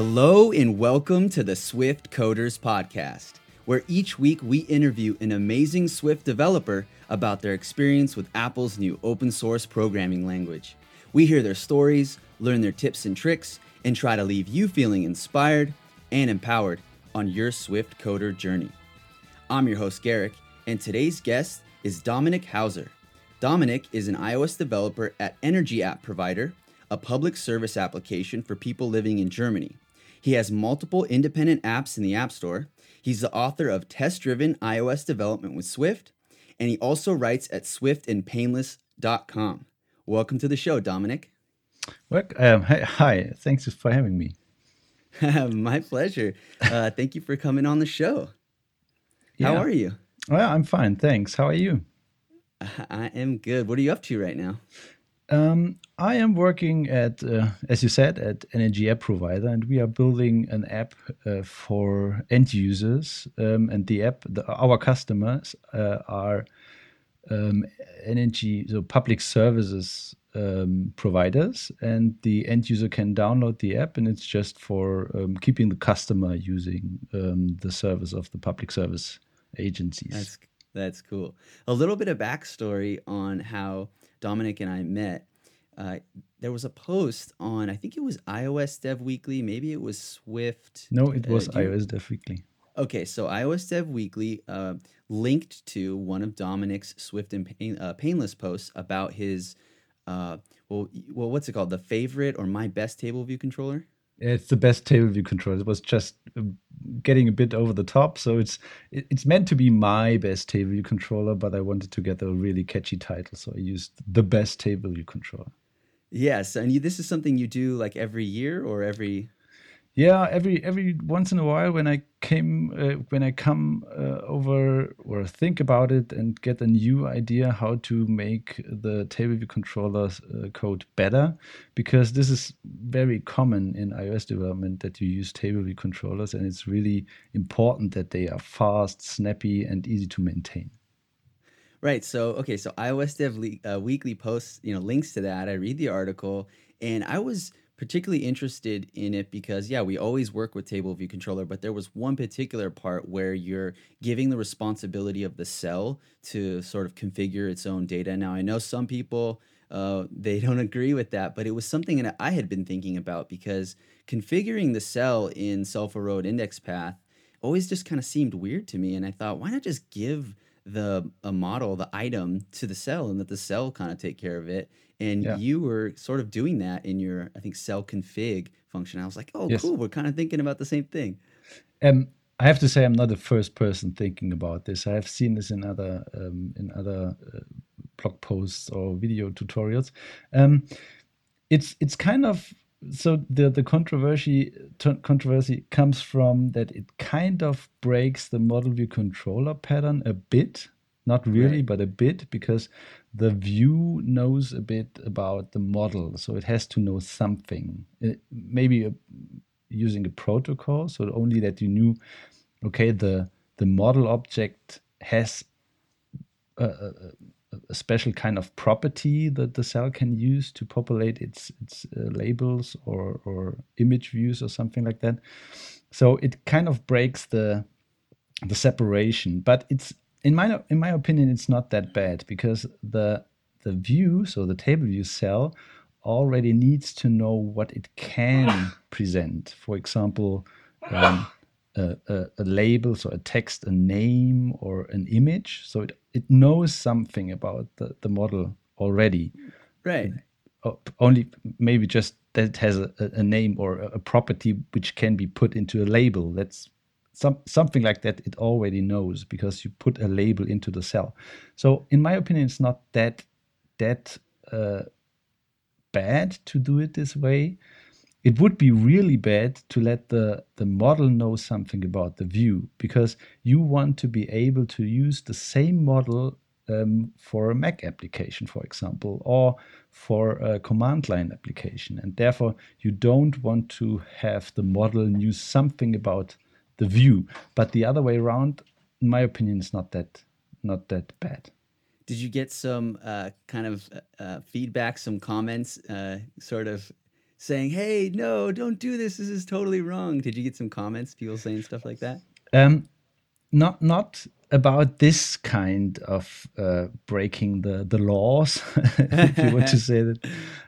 Hello, and welcome to the Swift Coders Podcast, where each week we interview an amazing Swift developer about their experience with Apple's new open source programming language. We hear their stories, learn their tips and tricks, and try to leave you feeling inspired and empowered on your Swift coder journey. I'm your host, Garric, and today's guest is Dominik Hauser. Dominik is an iOS developer at Energy App Provider, a public service application for people living in Germany. He has multiple independent apps in the App Store. He's the author of Test Driven iOS Development with Swift, and he also writes at swiftandpainless.com. Welcome to the show, Dominik. Well, um, hi, hi, thanks for having me. My pleasure. Uh, thank you for coming on the show. How are you? Well, I'm fine, thanks. How are you? I am good. What are you up to right now? Um, I am working at, uh, as you said, at Energy App Provider, and we are building an app uh, for end users. Um, and the app, the, our customers uh, are um, energy, so public services um, providers, and the end user can download the app, and it's just for um, keeping the customer using um, the service of the public service agencies. That's that's cool. A little bit of backstory on how Dominik and I met. Uh, there was a post on I think it was iOS Dev Weekly, maybe it was Swift. No, it Uh, was you- iOS Dev Weekly. Okay, so iOS Dev Weekly uh, linked to one of Dominik's Swift and Pain, uh, Painless posts about his, uh, well, well, what's it called? The favorite or my best table view controller? It's the best table view controller. It was just um, getting a bit over the top, so it's it's meant to be my best table view controller, but I wanted to get a really catchy title, so I used the best table view controller. Yes, and you, this is something you do like every year or every. Yeah, every every once in a while when I came uh, when I come uh, over or think about it and get a new idea how to make the table view controller uh, code better, because this is very common in iOS development that you use table view controllers, and it's really important that they are fast, snappy, and easy to maintain. Right. So okay. So iOS Dev Le- uh, Weekly posts, you know, links to that. I read the article, and I was particularly interested in it because yeah, we always work with Table View Controller, but there was one particular part where you're giving the responsibility of the cell to sort of configure its own data. Now I know some people uh, they don't agree with that, but it was something that I had been thinking about because configuring the cell in cellForRowAtIndexPath always just kind of seemed weird to me, and I thought, why not just give the a model, the item to the cell, and let the cell kind of take care of it. And Yeah. you were sort of doing that in your, I think, cell config function. I was like, oh, Yes. cool. We're kind of thinking about the same thing. Um, I have to say I'm not the first person thinking about this. I have seen this in other um, in other uh, blog posts or video tutorials. Um, it's it's kind of so the the controversy controversy comes from that it kind of breaks the model view controller pattern a bit, not really, Right. but a bit because the view knows a bit about the model, so it has to know something. Uh, maybe a, using a protocol, so only that you knew, okay, the the model object has a, a, a special kind of property that the cell can use to populate its its uh, labels or or image views or something like that. So it kind of breaks the the separation, but it's in my in my opinion it's not that bad because the the view, so the table view cell, already needs to know what it can present. For example, um, a, a, a label, so a text, a name, or an image. So it, it knows something about the, the model already. Right. O- Only maybe just that it has a, a name or a a property which can be put into a label. That's some something like that. It already knows because you put a label into the cell. So in my opinion, it's not that that uh, bad to do it this way. It would be really bad to let the, the model know something about the view because you want to be able to use the same model um, for a Mac application, for example, or for a command line application. And therefore, you don't want to have the model knew something about the view. But the other way around, in my opinion, is not that not that bad. Did you get some uh, kind of uh, feedback, some comments, uh, sort of saying, "Hey, no, don't do this. This is totally wrong." Did you get some comments, people saying stuff like that? Um, not not about this kind of uh, breaking the the laws, if you were to say that,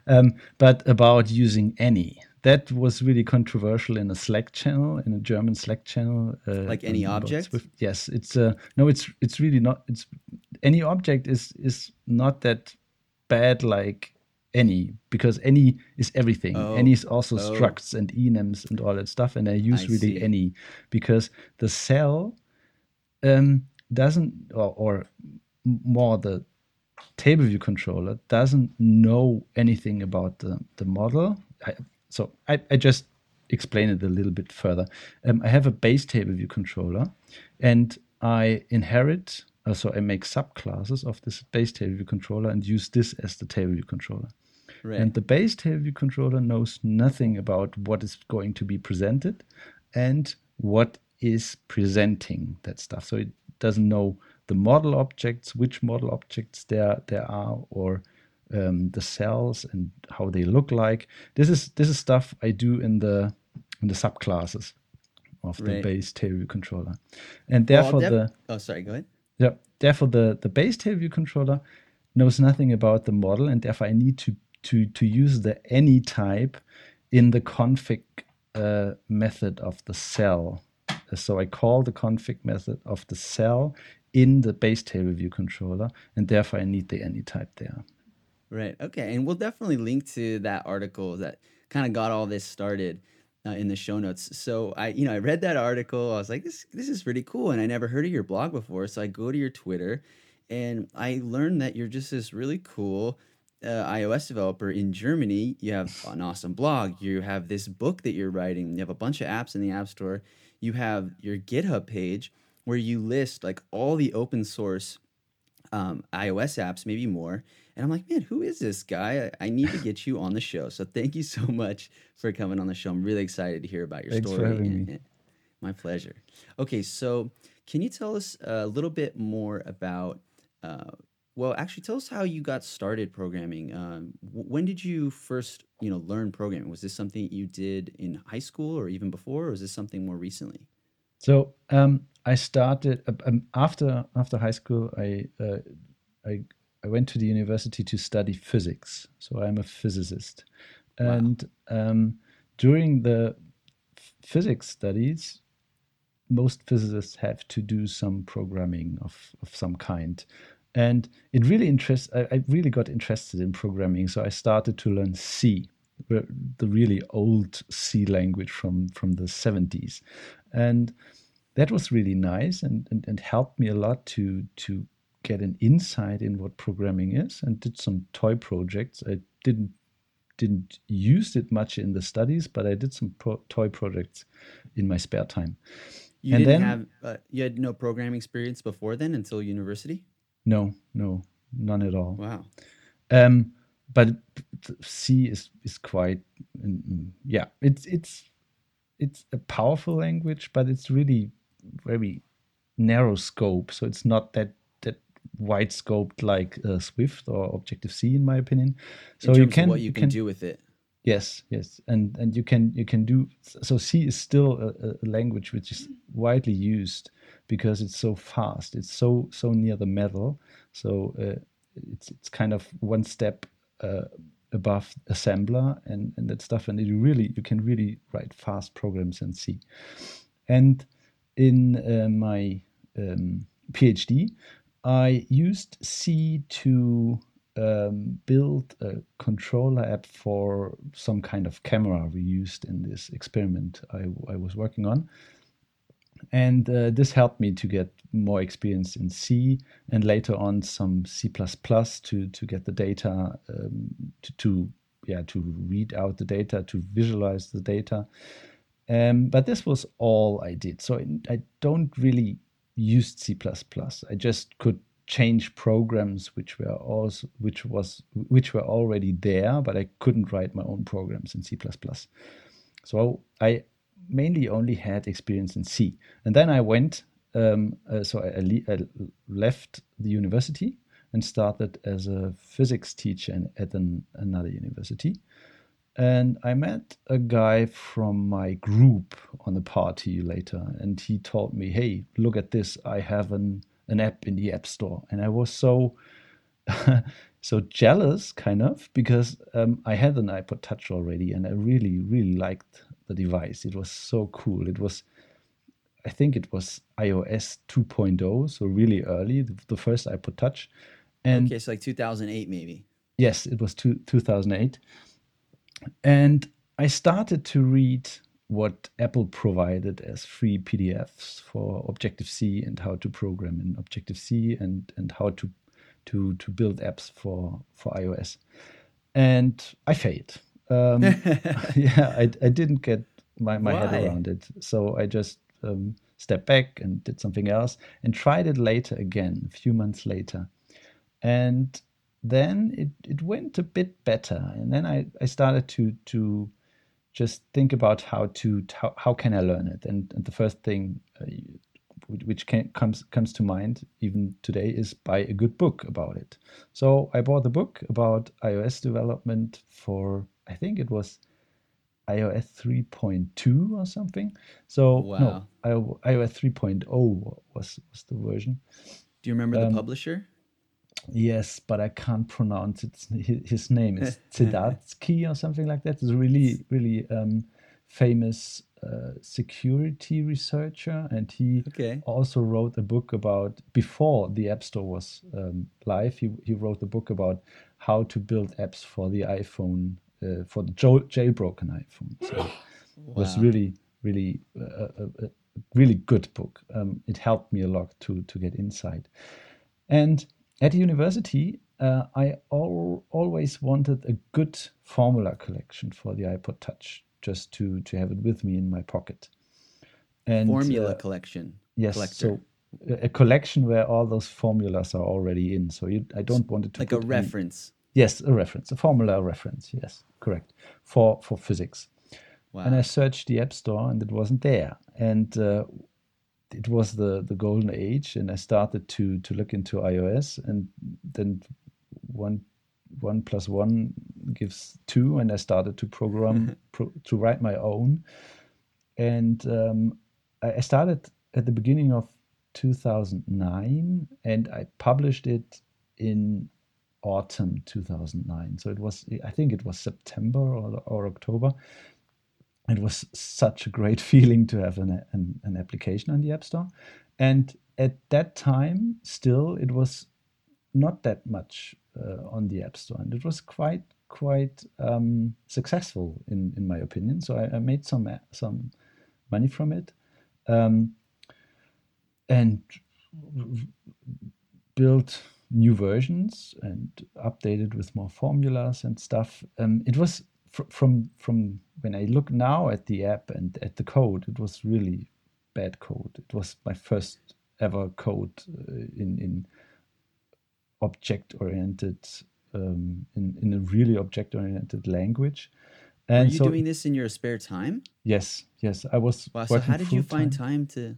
um, but about using any. That was really controversial in a Slack channel, in a German Slack channel. Uh, like AnyObject. Swift. Yes, it's uh, no, it's it's really not. It's AnyObject is is not that bad like any because any is everything. Oh. Any is also oh. structs and enums and all that stuff. And I use I really see. any because the cell um, doesn't, or, or more the table view controller doesn't know anything about the, the model. I, so I, I just explain it a little bit further. Um, I have a base table view controller and I inherit, uh, so I make subclasses of this base table view controller and use this as the table view controller. Right. And the base table view controller knows nothing about what is going to be presented and what is presenting that stuff. So it doesn't know the model objects, which model objects there there are, or um, the cells and how they look like. This is this is stuff I do in the in the subclasses of the right. base table view controller, and therefore well, the oh sorry, go ahead. Yeah, therefore the the base table view controller knows nothing about the model, and therefore I need to to to use the any type in the config uh, method of the cell. So I call the config method of the cell in the base table view controller, and therefore I need the any type there. Right. Okay. And we'll definitely link to that article that kind of got all this started uh, in the show notes. So I, you know, I read that article. I was like, this, this is pretty cool, and I never heard of your blog before. So I go to your Twitter, and I learned that you're just this really cool uh, iOS developer in Germany. You have an awesome blog. You have this book that you're writing. You have a bunch of apps in the App Store. You have your GitHub page where you list like all the open source um, iOS apps, maybe more. And I'm like, man, who is this guy? I, I, need to get you on the show. So thank you so much for coming on the show. I'm really excited to hear about your Thanks story. For having and, me. And my pleasure. Okay, so can you tell us a little bit more about? Uh, well, actually, tell us how you got started programming. Um, when did you first, you know, learn programming? Was this something you did in high school or even before, or was this something more recently? So um, I started um, after after high school. I uh, I I went to the university to study physics. So I'm a physicist, wow. and um, during the physics studies, most physicists have to do some programming of, of some kind and it really interest I, I, really got interested in programming so i started to learn c the really old c language from from the 70s and that was really nice and, and, and helped me a lot to to get an insight in what programming is and did some toy projects i didn't didn't use it much in the studies but i did some pro- toy projects in my spare time you and didn't then, have uh, you had no programming experience before then until university no, no, none at all. Wow. Um, but C is is quite yeah. It's it's it's a powerful language, but it's really very narrow scope. So it's not that that wide scoped like uh, Swift or Objective C, in my opinion. So you can what you, you can, can do with it. Yes, yes, and and you can you can do so. C is still a, a language which is widely used because it's so fast. It's so so near the metal. So uh, it's it's kind of one step uh, above assembler and and that stuff. And you really you can really write fast programs in C. And in uh, my um, PhD, I used C to um, build a controller app for some kind of camera we used in this experiment I, I was working on and uh, this helped me to get more experience in C and later on some C++ to to get the data um, to, to, yeah to read out the data to visualize the data. Um, but this was all I did, so I, I don't really use C++. I just could change programs which were also which was which were already there, but I couldn't write my own programs in C++. So I mainly only had experience in C. And then I went, um, uh, so I, I, left the university and started as a physics teacher at an, another university. And I met a guy from my group on the party later, and he told me, "Hey, look at this! I have an an app in the App Store." And I was so so jealous, kind of, because um, I had an iPod Touch already, and I really, really liked the device. It was so cool. It was, I think, it was iOS 2.0, so really early, the, the first iPod Touch. And okay, so like 2008, maybe. Yes, it was two, 2008 and I started to read what Apple provided as free PDFs for Objective C and how to program in Objective C and and how to to to build apps for for iOS. And I failed. Um, yeah, I, I didn't get my, my head around it. So I just um, stepped back and did something else and tried it later again, a few months later. And then it, it went a bit better. And then I, I started to to just think about how to how, how can I learn it? And, and the first thing uh, which can, comes comes to mind even today is buy a good book about it. So I bought the book about iOS development for I think it was iOS 3.2 or something. So wow. no iOS 3.0 was was the version. Do you remember um, the publisher Yes, but I can't pronounce it. His name is Zdarsky or something like that. He's a really, really um, famous uh, security researcher, and he okay. also wrote a book about before the App Store was um, live. He he wrote a book about how to build apps for the iPhone uh, for the jailbroken iPhone. So wow. it was really, really uh, a, a, really good book. Um, it helped me a lot to to get insight, and at university, uh, I al- always wanted a good formula collection for the iPod Touch, just to to have it with me in my pocket. And formula uh, collection. Yes, collector. so a collection where all those formulas are already in. So you, I don't want it to like a reference. Yes, a reference, a formula reference. Yes, correct for for physics. Wow. And I searched the App Store and it wasn't there. And uh, it was the the golden age, and I started to to look into iOS, and then one one plus one gives two, and I started to program pro, to write my own, and um, I, I started at the beginning of 2009, and I published it in autumn 2009. So it was I think it was September or, or October, it was such a great feeling to have an, an, an, application on the App Store. And at that time, still, it was not that much uh, on the App Store, and it was quite quite um, successful in in my opinion. So I, I made some some money from it, um, and built new versions and updated with more formulas and stuff. Um, it was fr- from from when I look now at the app and at the code, it was really bad code. It was my first ever code uh, in in object oriented um, in in a really object oriented language. And Are you so, doing this in your spare time? Yes, yes. I was. Wow. So how did you find time. time to?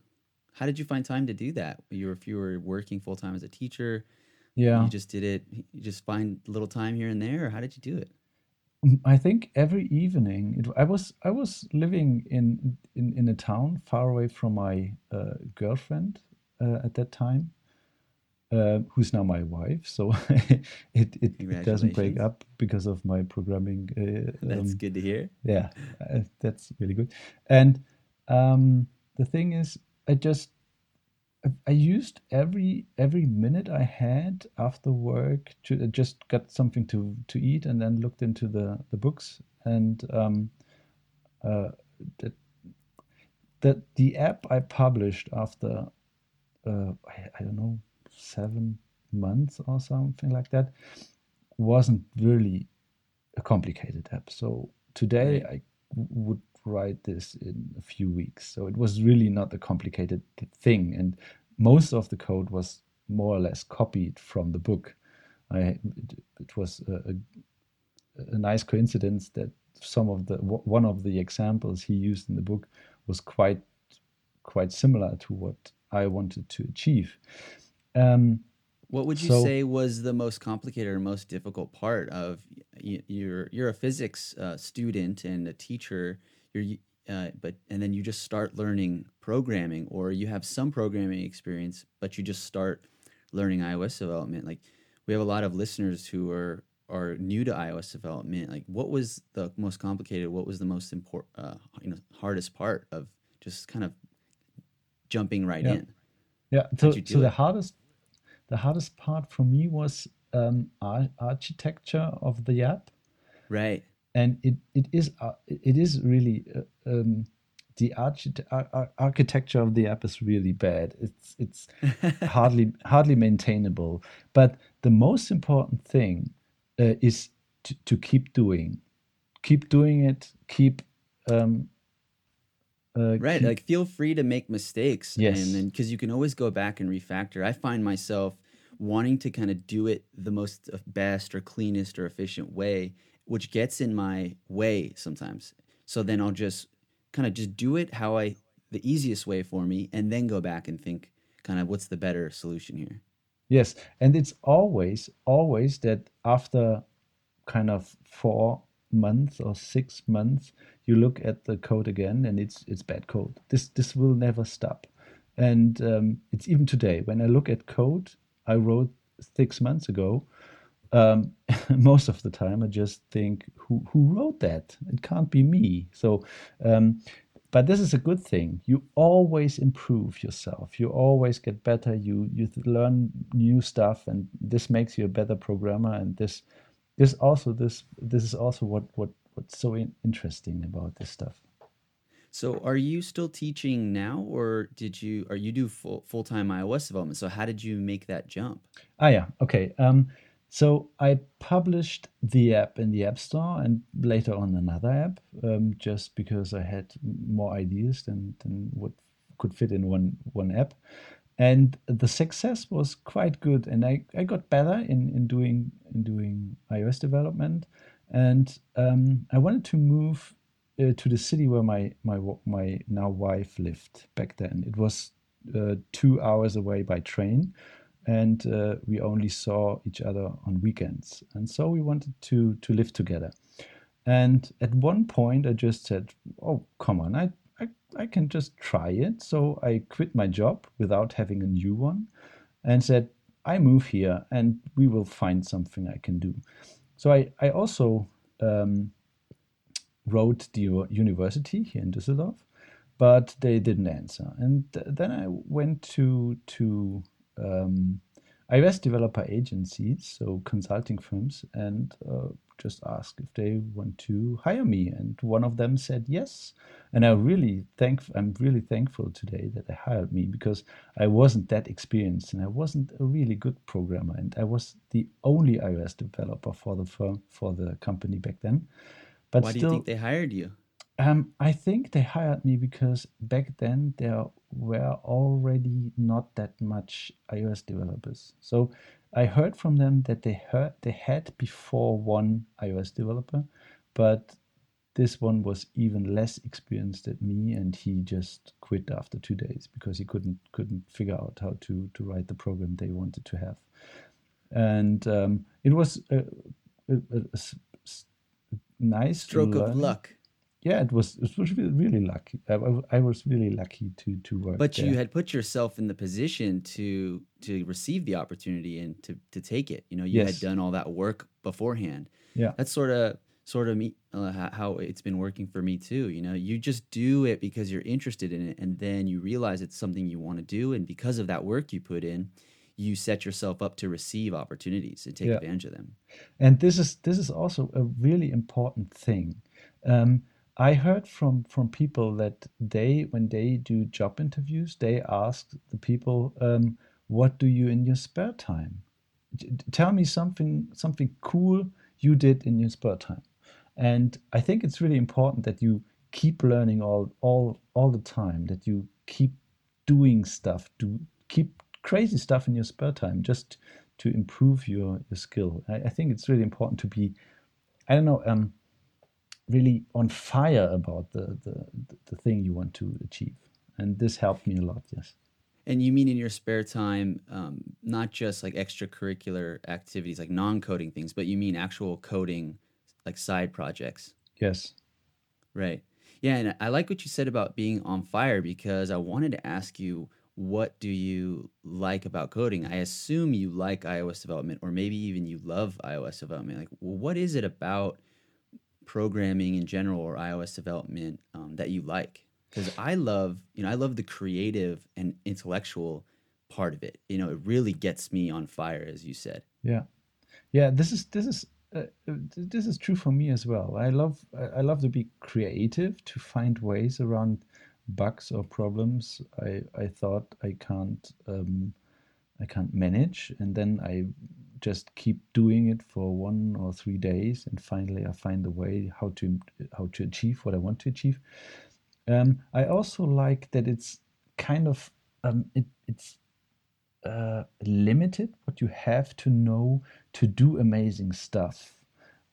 How did you find time to do that? You were if you were working full time as a teacher. Yeah. You just did it. You just find little time here and there, or how did you do it? I think every evening it, I was I was living in in, in a town far away from my uh, girlfriend uh, at that time, uh, who's now my wife. So it, it, it, doesn't break up because of my programming. Uh, that's um, good to hear. Yeah, uh, that's really good. And um, the thing is, I just I used every every minute I had after work to just got something to to eat and then looked into the the books and um, uh, that that the app I published after uh, I, I don't know seven months or something like that wasn't really a complicated app. So today I would write this in a few weeks. So it was really not a complicated thing. And most of the code was more or less copied from the book. I, it, it was a, a, a, nice coincidence that some of the one of the examples he used in the book was quite quite similar to what I wanted to achieve. Um, what would you so, say was the most complicated or most difficult part of you're you're a physics uh, student and a teacher. You're uh, but and then you just start learning programming, or you have some programming experience, but you just start learning iOS development. Like we have a lot of listeners who are are new to iOS development. Like, what was the most complicated? What was the most important, uh, you know, hardest part of just kind of jumping right yeah. in? Yeah. So, so the hardest, the hardest part for me was um, ar- architecture of the app. Right. And it it is uh, it is really uh, um, the archi- ar- architecture of the app is really bad. It's it's hardly hardly maintainable. But the most important thing uh, is to, to keep doing, keep doing it, keep um, uh, right keep... like feel free to make mistakes yes and then because you can always go back and refactor i find myself wanting to kind of do it the most uh, best or cleanest or efficient way which gets in my way sometimes. So then i'll just kind of just do it how i the easiest way for me and then go back and think kind of what's the better solution here. Yes and it's always always that after kind of four months or six months you look at the code again and it's it's bad code. This this will never stop. And um, it's even today when i look at code i wrote six months ago um, most of the time i just think who who wrote that it can't be me so um, but this is a good thing you always improve yourself you always get better you you learn new stuff and this makes you a better programmer and this this also this this is also what what what's so in, interesting about this stuff. So, are you still teaching now, or did you? Are you do full full time iOS development? So, how did you make that jump? Ah, yeah, okay. Um, so I published the app in the App Store and later on another app, um, just because I had more ideas than than what could fit in one one app. And the success was quite good and i, I got better in, in doing in doing ios development. And um, i wanted to move uh, to the city where my my my now wife lived back then. It was uh, two hours away by train and uh, we only saw each other on weekends and so we wanted to to live together and at one point i just said oh come on i I can just try it. So I quit my job without having a new one and said, I move here and we will find something I can do. So I, I also um, wrote the university here in Düsseldorf, but they didn't answer. And then I went to, to um, iOS developer agencies, so consulting firms, and uh, just ask if they want to hire me. And one of them said yes. And I really thank I'm really thankful today that they hired me because I wasn't that experienced and I wasn't a really good programmer. And I was the only iOS developer for the firm for the company back then. But Why still, do you think they hired you? Um, I think they hired me because back then there were already not that much iOS developers. So I heard from them that they heard they had before one iOS developer, but this one was even less experienced than me, and he just quit after two days because he couldn't couldn't figure out how to to write the program they wanted to have. And um, it was a, a, a, a nice stroke of luck yeah, it was it was really, really lucky. I, I, was really lucky to to work. But there. you had put yourself in the position to to receive the opportunity and to to take it. You know, you yes. had done all that work beforehand. Yeah, that's sort of sort of me uh, how it's been working for me too. You know, you just do it because you're interested in it, and then you realize it's something you want to do, and because of that work you put in, you set yourself up to receive opportunities and take yeah. advantage of them. And this is this is also a really important thing. Um, I heard from from people that they when they do job interviews, they ask the people, um, "What do you in your spare time? Tell me something something cool you did in your spare time." And I think it's really important that you keep learning all all all the time. That you keep doing stuff, do keep crazy stuff in your spare time, just to improve your your skill. I, I think it's really important to be, I don't know. Um, really on fire about the, the, the thing you want to achieve. And this helped me a lot, yes. And you mean in your spare time, um, not just like extracurricular activities, like non coding things, but you mean actual coding like side projects. Yes. Right. Yeah, and I like what you said about being on fire because I wanted to ask you what do you like about coding? I assume you like iOS development or maybe even you love iOS development. Like what is it about programming in general or iOS development um, that you like? Because I love, you know, I love the creative and intellectual part of it. You know, it really gets me on fire, as you said. Yeah, yeah. This is this is uh, this is true for me as well. I love I love to be creative to find ways around bugs or problems I I thought I can't um, I can't manage, and then I just keep doing it for one or three days, and finally I find a way how to how to achieve what I want to achieve. Um, I also like that it's kind of um, it, it's uh, limited what you have to know to do amazing stuff.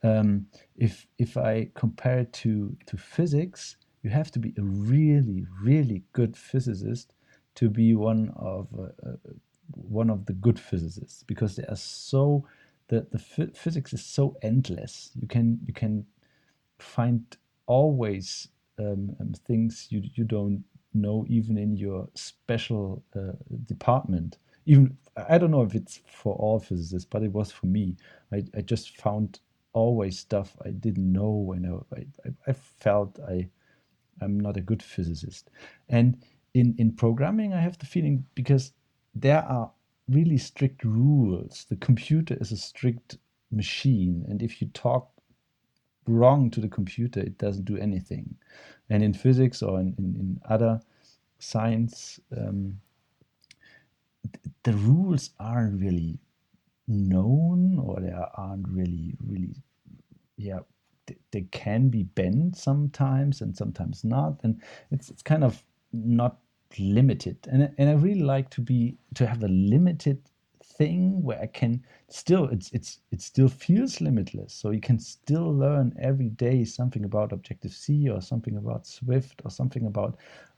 Um, if if I compare it to to physics, you have to be a really really good physicist to be one of uh, uh, one of the good physicists because they are so the the physics is so endless. You can you can find always um, um, things you you don't know even in your special uh, department even I don't know if it's for all physicists, but it was for me. I, I just found always stuff I didn't know when I, I, I felt I I'm not a good physicist. And in, in programming, I have the feeling because there are really strict rules. The computer is a strict machine, and if you talk wrong to the computer, it doesn't do anything. And in physics or in, in, in other science, um, the rules aren't really known or they aren't really really yeah they, they can be bent sometimes and sometimes not and it's it's kind of not limited. And and I really like to be to have a limited thing where I can still it's it's it still feels limitless. So you can still learn every day something about Objective C or something about Swift or something about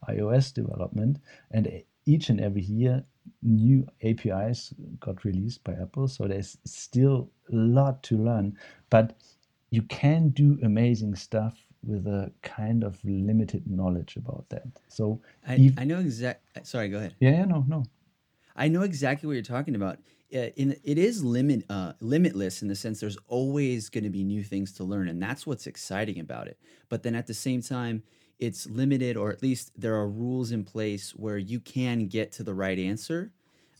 iOS development. And each and every year new APIs got released by Apple, so there's still a lot to learn. But you can do amazing stuff with a kind of limited knowledge about that. So I, if, I know exact. Sorry, go ahead. Yeah, yeah, no, no. I know exactly what you're talking about. Uh, in, it is limit uh, limitless in the sense there's always going to be new things to learn, and that's what's exciting about it. But then at the same time, it's limited, or at least there are rules in place where you can get to the right answer.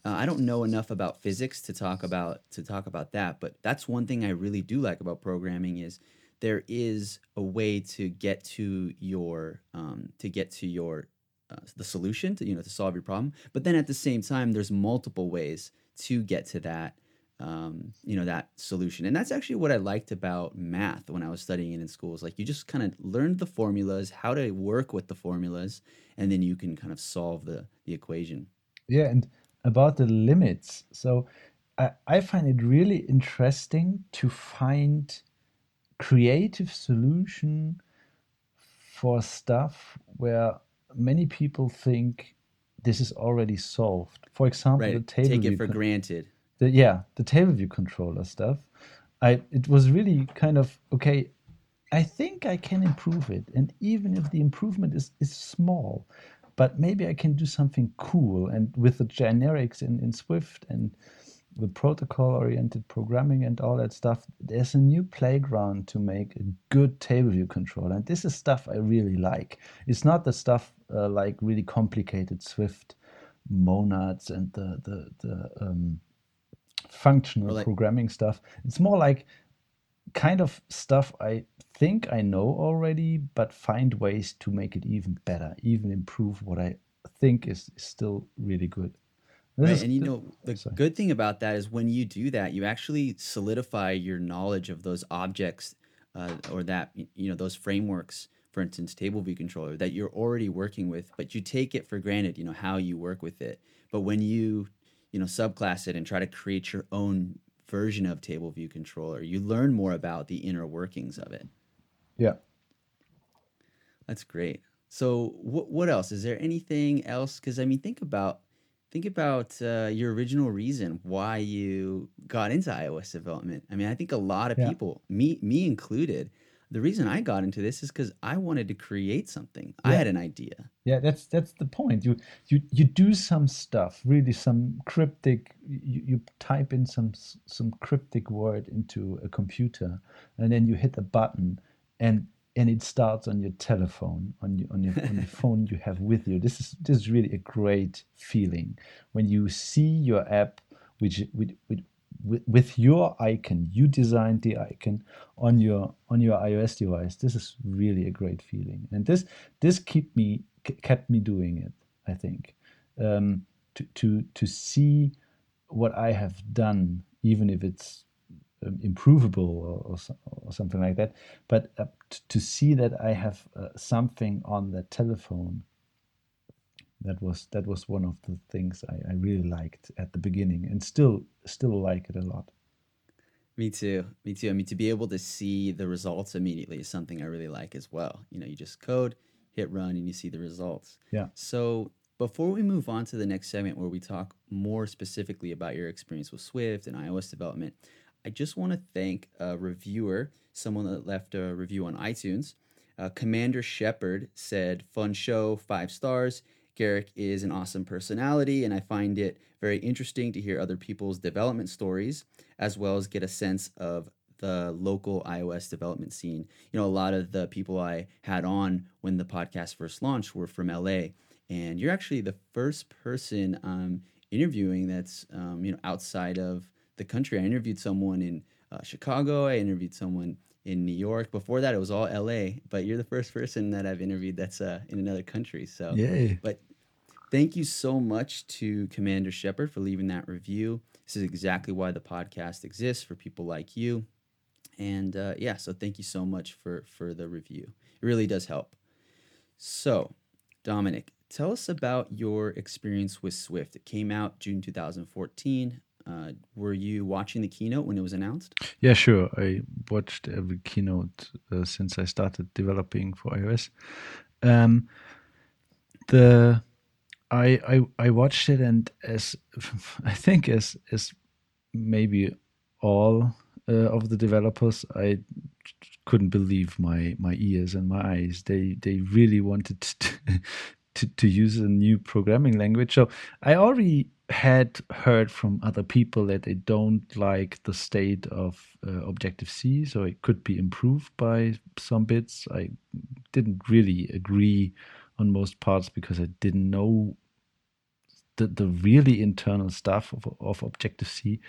Uh, I don't know enough about physics to talk about to talk about that, but that's one thing I really do like about programming is there is a way to get to your um, to get to your uh, the solution to you know to solve your problem. But then at the same time, there's multiple ways to get to that um, you know that solution. And that's actually what i liked about math when i was studying it in schools. Like you just kind of learned the formulas how to work with the formulas and then you can kind of solve the the equation. Yeah and about the limits. So i, I find it really interesting to find creative solution for stuff where many people think this is already solved. For example right. the table take it for granted. the yeah the table view controller stuff. I it was really kind of okay i think i can improve it. And even if the improvement is is small but maybe i can do something cool and with the generics in, in swift and the protocol oriented programming and all that stuff there's a new playground to make a good table view controller and this is stuff i really like it's not the stuff uh, like really complicated swift monads and the the the um, functional like, programming stuff. It's more like kind of stuff I think I know already, but find ways to make it even better, even improve what I think is, is still really good. Right, is, and you know the sorry. good thing about that is when you do that, you actually solidify your knowledge of those objects uh, or that you know those frameworks. For instance, table view controller that you're already working with, but you take it for granted. You know how you work with it. But when you you know subclass it and try to create your own version of table view controller you learn more about the inner workings of it yeah that's great so what, what else is there anything else because i mean think about think about uh, your original reason why you got into iOS development. I mean, I think a lot of Yeah. people, me me included, the reason I got into this is because I wanted to create something. I had an idea. Yeah, that's that's the point. You you you do some stuff, really some cryptic. You, you type in some some cryptic word into a computer, and then you hit a button, and and it starts on your telephone, on your on your on the phone you have with you. This is this is really a great feeling when you see your app, which with with with, with your icon, you designed the icon on your on your iOS device. This is really a great feeling, and this this keep me kept me doing it. I think um, to to to see what I have done, even if it's um, improvable or, or, or something like that, but uh, t- to see that I have uh, something on the telephone. That was that was one of the things I, I really liked at the beginning, and still still like it a lot. Me too. Me too. I mean, to be able to see the results immediately is something I really like as well. You know, you just code, hit run, and you see the results. Yeah. So before we move on to the next segment where we talk more specifically about your experience with Swift and iOS development, I just want to thank a reviewer, someone that left a review on iTunes. Uh, Commander Shepard said, Fun show, five stars. Garric is an awesome personality, and I find it very interesting to hear other people's development stories, as well as get a sense of the local iOS development scene. You know, a lot of the people I had on when the podcast first launched were from LA, and you're actually the first person I'm interviewing that's um, you know outside of the country. I interviewed someone in uh, Chicago. I interviewed someone in New York. Before that, it was all LA. But you're the first person that I've interviewed that's uh, in another country. So Yay! but thank you so much to Commander Shepard for leaving that review. This is exactly why the podcast exists for people like you. And uh, yeah, so thank you so much for for the review. It really does help. So, Dominik, tell us about your experience with Swift. It came out June 2014. Uh, were you watching the keynote when it was announced? Yeah, sure. I watched every keynote uh, since I started developing for iOS. Um, the I, I I watched it and as I think as as maybe all uh, of the developers, I couldn't believe my my ears and my eyes. They they really wanted to to, to use a new programming language. So I already had heard from other people that they don't like the state of uh, Objective C, so it could be improved by some bits. I didn't really agree on most parts because I didn't know the, the really internal stuff of, of Objective C.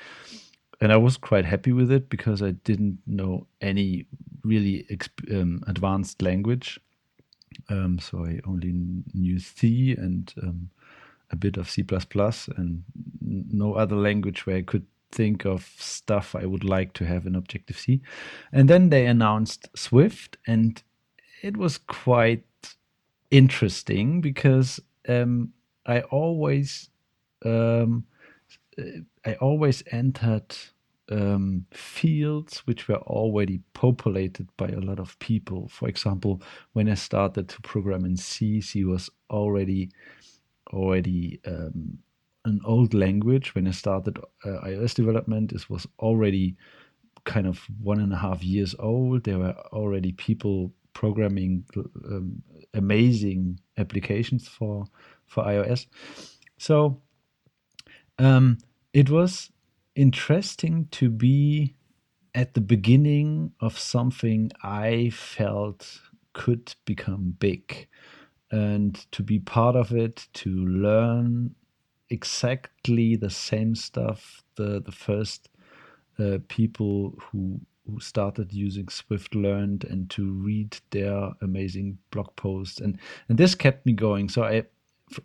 And I was quite happy with it because I didn't know any really um, advanced language. Um, so I only knew C and um, a bit of C++ and no other language where I could think of stuff I would like to have in Objective C. And then they announced Swift, and it was quite interesting because um, I always um, I always entered um, fields which were already populated by a lot of people. For example, when I started to program in C, C was already already um, an old language. When I started uh, iOS development, it was already kind of one and a half years old. There were already people programming um, amazing applications for for iOS. So um, it was interesting to be at the beginning of something I felt could become big and to be part of it, to learn exactly the same stuff the, the first uh, people who who started using Swift learned and to read their amazing blog posts. And and this kept me going. So I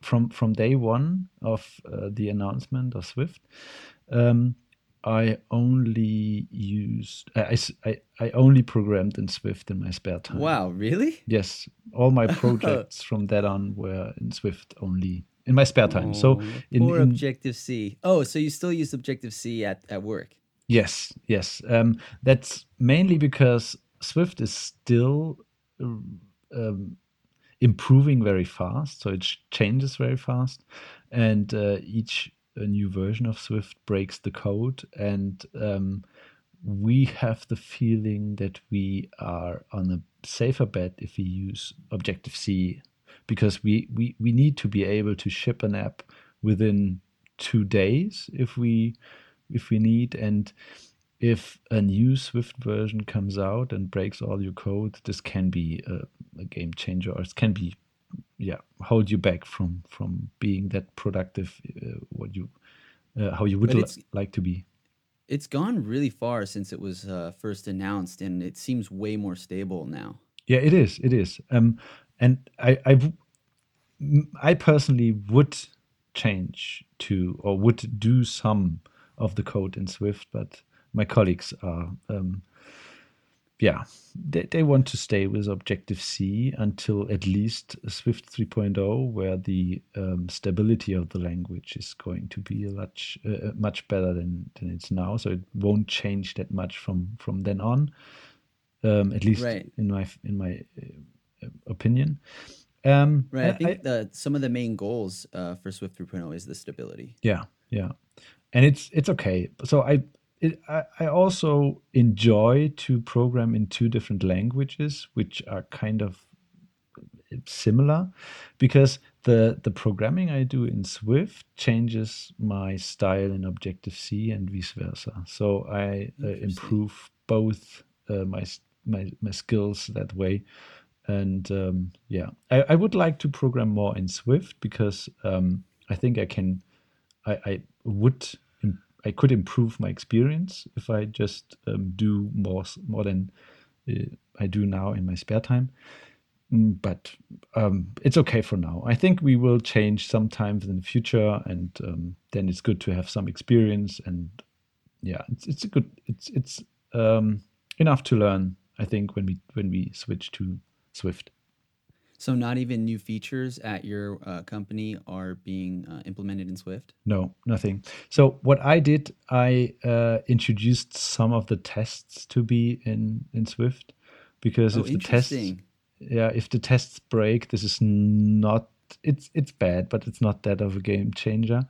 from from day one of uh, the announcement of Swift um, I only used I, I, I only programmed in Swift in my spare time. Wow, really? Yes, all my projects from that on were in Swift only in my spare time. so in, or Objective C. Oh, so you still use Objective C at, at work? yes, yes, um, that's mainly because Swift is still um, improving very fast, so it changes very fast, and uh, each uh, new version of Swift breaks the code, and um, we have the feeling that we are on a safer bet if we use Objective C, because we, we, we need to be able to ship an app within two days if we if we need and if a new Swift version comes out and breaks all your code, this can be a, a, game changer, or it can be, yeah, hold you back from from being that productive. Uh, what you, uh, how you would li- like to be. It's gone really far since it was uh, first announced, and it seems way more stable now. Yeah, it is. It is. Um, and I, I, I personally would change to or would do some of the code in Swift, but my colleagues are um, yeah they, they want to stay with objective c until at least swift 3.0 where the um, stability of the language is going to be a much uh, uh, much better than, than it's now. So it won't change that much from from then on um, at least right. in my in my uh, opinion. Um, right i think I, the, some of the main goals uh, for swift 3.0 is the stability. Yeah yeah. And it's it's okay. So i it, I, I also enjoy to program in two different languages, which are kind of similar, because the the programming I do in Swift changes my style in Objective C and vice versa. So I uh, improve both uh, my my my skills that way. And um, yeah, I, I would like to program more in Swift because um, I think I can. I, I would I could improve my experience if I just um, do more more than uh, I do now in my spare time. Mm, but um, it's okay for now. I think we will change sometimes in the future, and um, then it's good to have some experience. And yeah, it's it's a good it's it's um, enough to learn. I think when we when we switch to Swift. So not even new features at your uh, company are being uh, implemented in Swift. No, nothing. So what I did, I uh, introduced some of the tests to be in in Swift because oh, if the tests, yeah, if the tests break, this is not. It's it's bad, but it's not that of a game changer.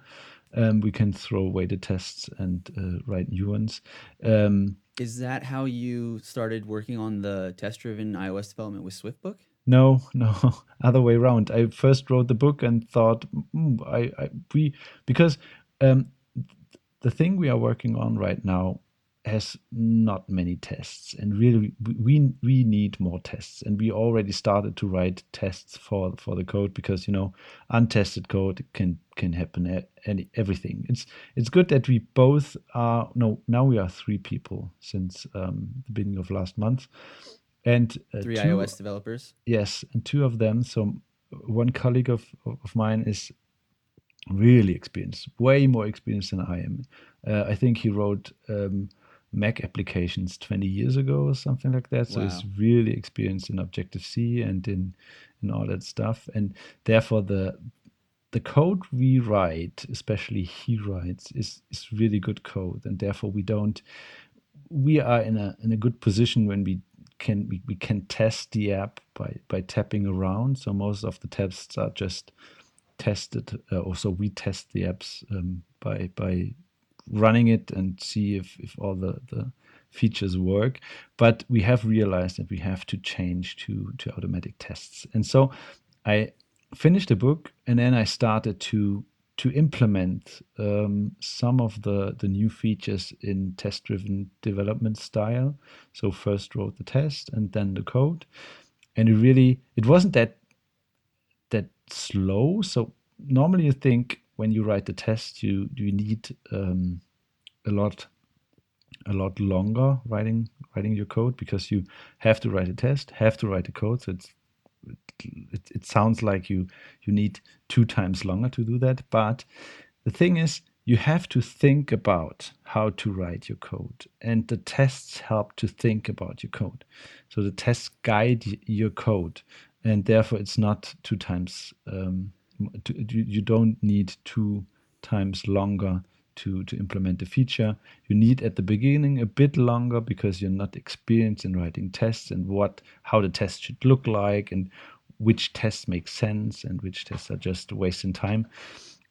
Um, we can throw away the tests and uh, write new ones. Um, is that how you started working on the test-driven iOS development with SwiftBook? No, no, other way around. I first wrote the book and thought, mm, I, I, we, because um, the thing we are working on right now has not many tests, and really we we need more tests. And we already started to write tests for for the code because you know untested code can can happen any everything. It's it's good that we both are no now we are three people since um, the beginning of last month and uh, three two, iOS developers. Yes, and two of them. So one colleague of of mine is really experienced, way more experienced than I am. Uh, I think he wrote um, Mac applications 20 years ago or something like that. So wow. he's really experienced in Objective C and in in all that stuff. And therefore, the the code we write, especially he writes, is is really good code, and therefore we don't. We are in a in a good position when we can we, we can test the app by by tapping around. So most of the tests are just tested. Uh, also, we test the apps um, by by running it and see if if all the the features work. But we have realized that we have to change to to automatic tests. And so I finished the book and then I started to to implement um, some of the, the new features in test driven development style. So first wrote the test and then the code. And it really it wasn't that that slow. So normally you think when you write the test you you need um, a lot a lot longer writing writing your code because you have to write a test, have to write the code. So it's it, it sounds like you you need two times longer to do that but the thing is you have to think about how to write your code and the tests help to think about your code. So the tests guide your code and therefore it's not two times um, you don't need two times longer to, to implement the feature. You need at the beginning a bit longer because you're not experienced in writing tests and what how the test should look like and which tests make sense and which tests are just wasting time.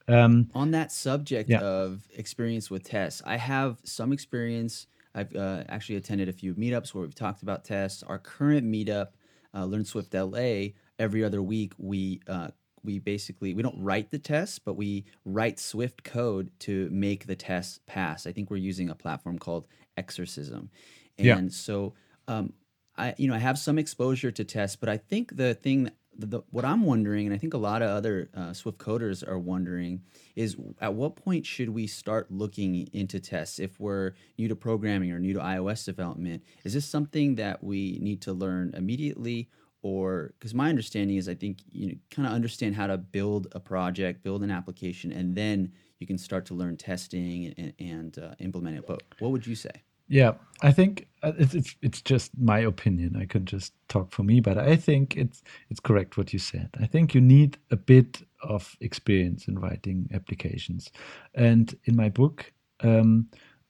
Um, On that subject Yeah. of experience with tests, I have some experience. I've uh, actually attended a few meetups where we've talked about tests. Our current meetup, uh, Learn Swift LA, every other week we uh, we basically we don't write the tests, but we write Swift code to make the tests pass. I think we're using a platform called Exercism, and Yeah. so um, I you know I have some exposure to tests, but I think the thing that the, the, what I'm wondering, and I think a lot of other uh, Swift coders are wondering, is at what point should we start looking into tests if we're new to programming or new to iOS development? Is this something that we need to learn immediately, or because my understanding is, I think you know, kind of understand how to build a project, build an application, and then you can start to learn testing and, and uh, implement it. But what would you say? Yeah, I think uh, it's, it's it's just my opinion. I could just talk for me, but I think it's it's correct what you said. I think you need a bit of experience in writing applications, and in my book, um,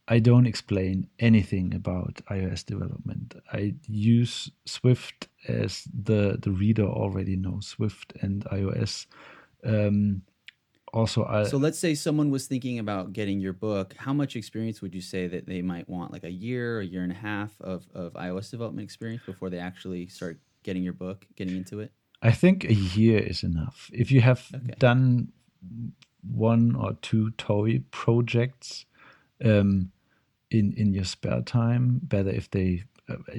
I don't explain anything about iOS development. I use Swift as the the reader already knows Swift and iOS. Um, also, I, So let's say someone was thinking about getting your book. How much experience would you say that they might want? Like a year, a year and a half of, of iOS development experience before they actually start getting your book, getting into it? I think a year is enough. If you have Okay. done one or two toy projects um, in in your spare time, better if they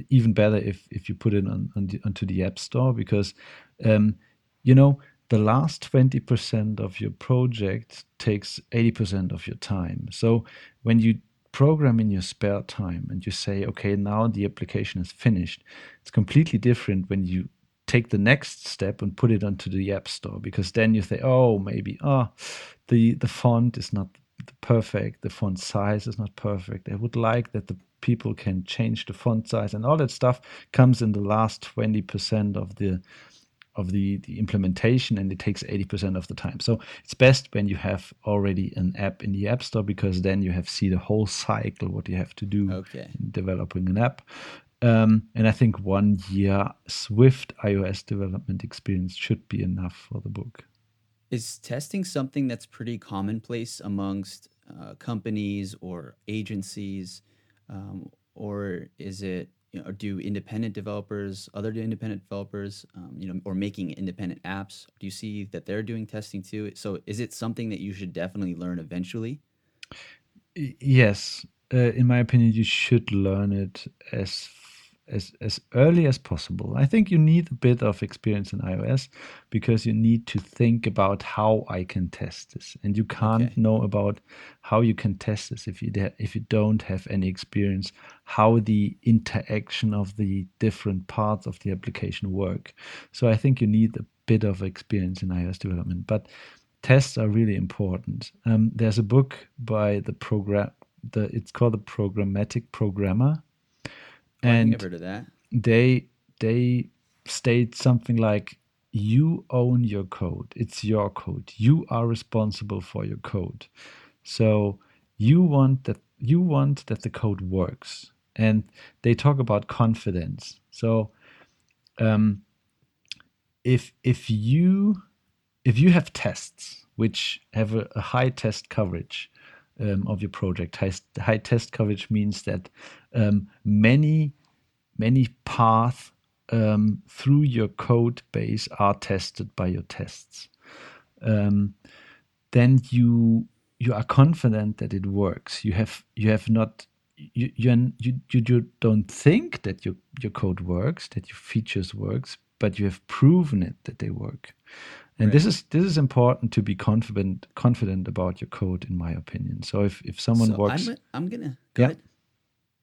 even better if if you put it on, on the, onto the app store because um, you know the last twenty percent of your project takes eighty percent of your time. So when you program in your spare time and you say, okay, now the application is finished, it's completely different when you take the next step and put it onto the app store because then you say oh maybe ah the the font is not perfect the font size is not perfect i would like that the people can change the font size and all that stuff comes in the last 20% of the of the, the implementation and it takes 80% of the time so it's best when you have already an app in the app store because then you have see the whole cycle what you have to do Okay. in developing an app um, and I think one year Swift iOS development experience should be enough for the book. Is testing something that's pretty commonplace amongst uh, companies or agencies? Um, or is it, you know, do independent developers, other independent developers, um, you know, or making independent apps, do you see that they're doing testing too? So is it something that you should definitely learn eventually? Yes, uh, in my opinion, you should learn it as as as early as possible. I think you need a bit of experience in iOS because you need to think about how I can test this, and you can't Okay. know about how you can test this if you if you don't have any experience how the interaction of the different parts of the application work. So I think you need a bit of experience in iOS development, but tests are really important. Um, there's a book by the program. The it's called the Programmatic Programmer, and I've heard of that. they they state something like you own your code. It's your code. You are responsible for your code. So you want that you want that the code works. And they talk about confidence. So um, if if you if you have tests which have a, a high test coverage um, of your project. High, high test coverage means that um, many many paths um, through your code base are tested by your tests. Um, then you you are confident that it works. You have you have not you you, you, you don't think that your, your code works that your features works but you have proven it that they work and this is this is important to be confident confident about your code in my opinion so if if someone So works I'm, I'm gonna go Yeah. ahead.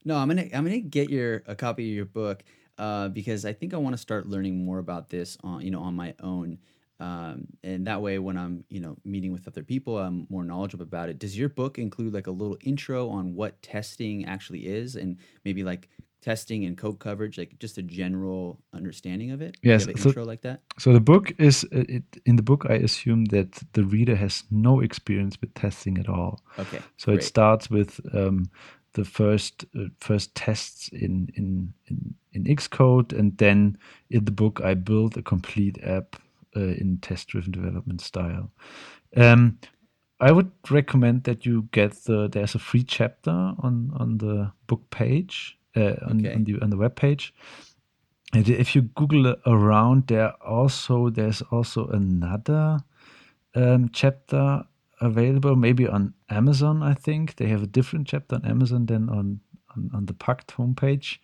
No, I'm gonna I'm gonna get your a copy of your book uh, because I think I want to start learning more about this on you know on my own, um, and that way when I'm you know meeting with other people, I'm more knowledgeable about it. Does your book include like a little intro on what testing actually is, and maybe like testing and code coverage, like just a general understanding of it? Yes, so- intro like that. So the book is uh, it, in the book. I assume that the reader has no experience with testing at all. Okay, So it starts with um, the first uh, first tests in, in in in Xcode, and then in the book I built a complete app uh, in test-driven development style. Um, I would recommend that you get the there's a free chapter on on the book page uh, on, Okay. on the on the web page. And if you Google around, there also there's also another um, chapter available, maybe on Amazon. I think they have a different chapter on Amazon than on on, on the Packt homepage.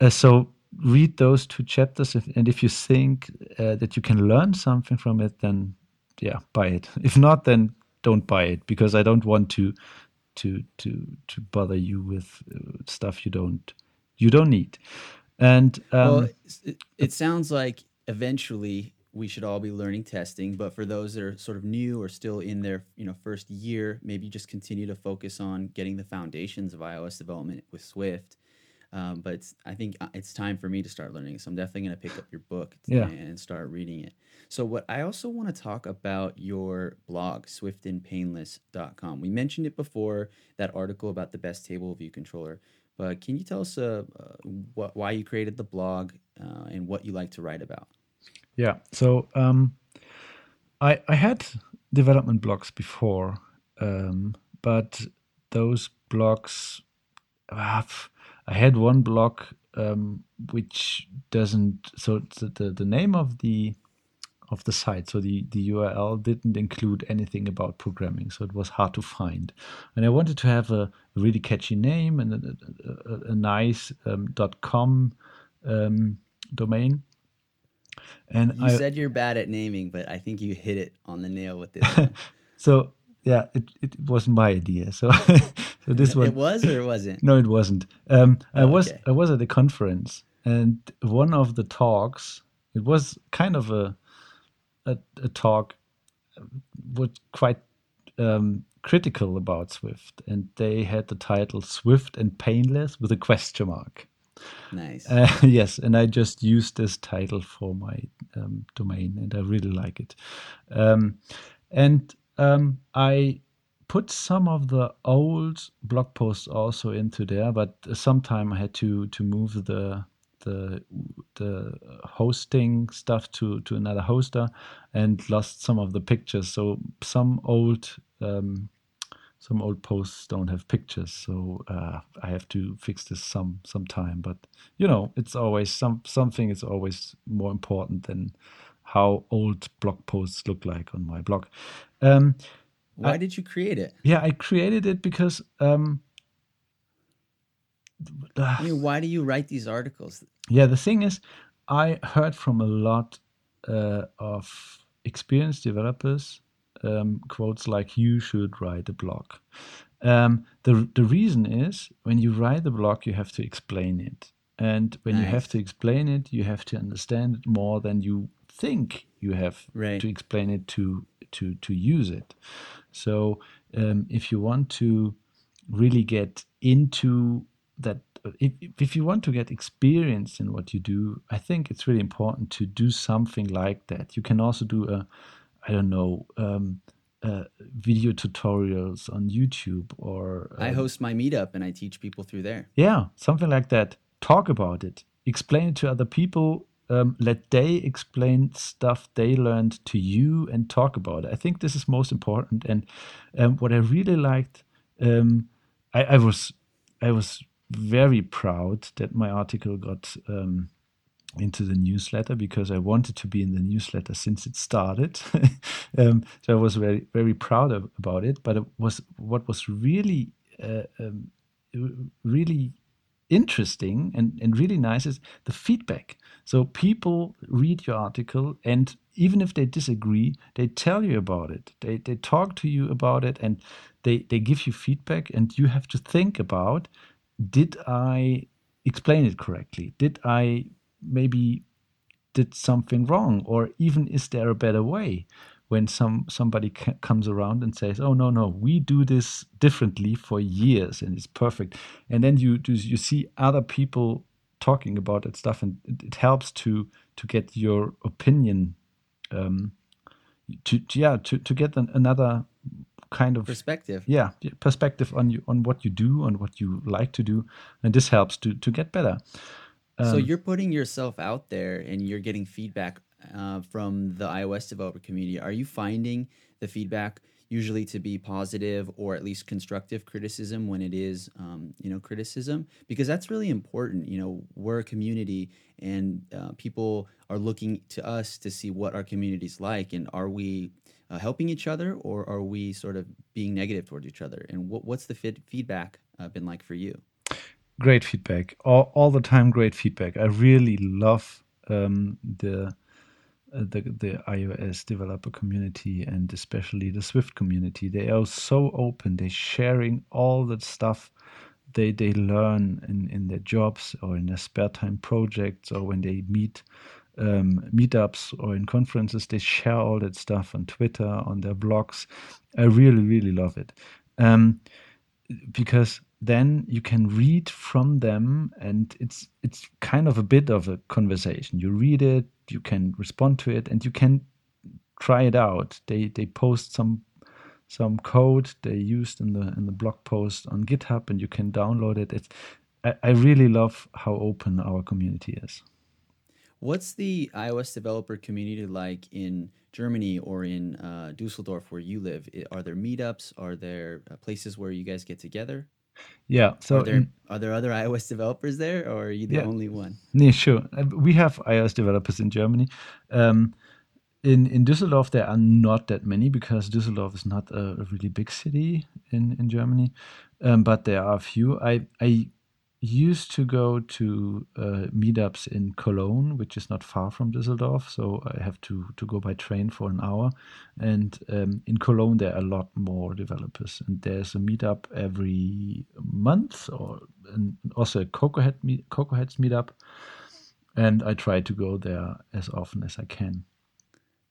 Uh, so read those two chapters, if, and if you think uh, that you can learn something from it, then yeah, buy it. If not, then don't buy it because I don't want to to to to bother you with uh, stuff you don't you don't need. And um, well, it, it sounds like eventually we should all be learning testing, but for those that are sort of new or still in their you know first year, maybe just continue to focus on getting the foundations of iOS development with Swift. Um, but I think uh, it's time for me to start learning. So I'm definitely going to pick up your book Yeah. and start reading it. So what I also want to talk about your blog, swiftandpainless.com. We mentioned it before, that article about the best table view controller. But can you tell us uh, uh, why you created the blog uh, and what you like to write about? Yeah. So um, I I had development blogs before, um, but those blogs, ah, I had one blog um, which doesn't. So the the name of the of the site, so the the URL didn't include anything about programming, so it was hard to find. And I wanted to have a really catchy name and a, a, a, a nice um, .com um, domain. And You I, said you're bad at naming, but I think you hit it on the nail with this. So yeah, it, it wasn't my idea. So so this one it was or it wasn't? no, it wasn't. Um, I Oh, was okay. I was at a conference, and one of the talks it was kind of a a, a talk uh, was quite um, critical about Swift, and they had the title "Swift and Painless" with a question mark. Nice. Uh, yes, and I just used this title for my um, domain, and I really like it. Um, and um, I put some of the old blog posts also into there, but sometime I had to to move the the the hosting stuff to to another hoster, and lost some of the pictures. So some old um, some old posts don't have pictures, so uh, I have to fix this some some time. But you know, it's always some something is always more important than how old blog posts look like on my blog. Um, Why did you create it? yeah, I created it because um, I mean, why do you write these articles? yeah, the thing is, I heard from a lot uh, of experienced developers um, quotes like "you should write a blog." Um, the the reason is when you write a blog, you have to explain it, and when you have to explain it, you have to understand it more than you think you have Right. to explain it to to to use it. So um, if you want to really get into that if, if you want to get experience in what you do i think it's really important to do something like that you can also do a i don't know um, uh, video tutorials on youtube or I um, host my meetup and I teach people through there. yeah something like that. Talk about it. Explain it to other people. Um, let they explain stuff they learned to you and talk about it. I think this is most important. And um, what i really liked um, I, I was i was very proud that my article got um, into the newsletter because I wanted to be in the newsletter since it started. um, so I was very very proud of, about it. But it was what was really uh, um, really interesting and, and really nice is the feedback. So people read your article and even if they disagree, they tell you about it. They, they talk to you about it and they, they give you feedback and you have to think about did I explain it correctly? Did I maybe did something wrong or even is there a better way when some somebody c- comes around and says oh no no we do this differently for years and it's perfect and then you do you see other people talking about that stuff and it, it helps to to get your opinion um to to- yeah to, to get an, another kind of perspective. Yeah, perspective on you on what you do, on what you like to do, and this helps to to get better. Um, so you're putting yourself out there, and you're getting feedback uh, from the iOS developer community. Are you finding the feedback? usually to be positive or at least constructive criticism when it is um, you know criticism because that's really important you know we're a community and uh, people are looking to us to see what our community is like and are we uh, helping each other or are we sort of being negative towards each other and what, what's the fit feedback uh, been like for you great feedback all, all the time great feedback i really love um, the uh, the the iOS developer community and especially the Swift community. They are so open. They're sharing all the stuff they they learn in, in their jobs or in their spare time projects or when they meet um, meetups or in conferences. They share all that stuff on Twitter, on their blogs. I really really love it um, because then you can read from them and it's it's kind of a bit of a conversation. You read it you can respond to it and you can try it out. They they post some some code they used in the in the blog post on github and you can download it. It's i, I really love how open our community is. What's the ios developer community like in germany or in uh, dusseldorf where you live? Are there meetups? Are there uh, places where you guys get together yeah. So are there, in, are there other iOS developers there, or are you the yeah. only one? Yeah, sure. Uh, we have iOS developers in Germany. Um, in in Düsseldorf, there are not that many because Düsseldorf is not a, a really big city in in Germany. Um, but there are a few. I I used to go to uh, meetups in Cologne, which is not far from Düsseldorf, so I have to to go by train for an hour. And um, in Cologne, there are a lot more developers, and there's a meetup every month, or also a Cocoa meet, Cocoa Heads meetup. And I try to go there as often as I can.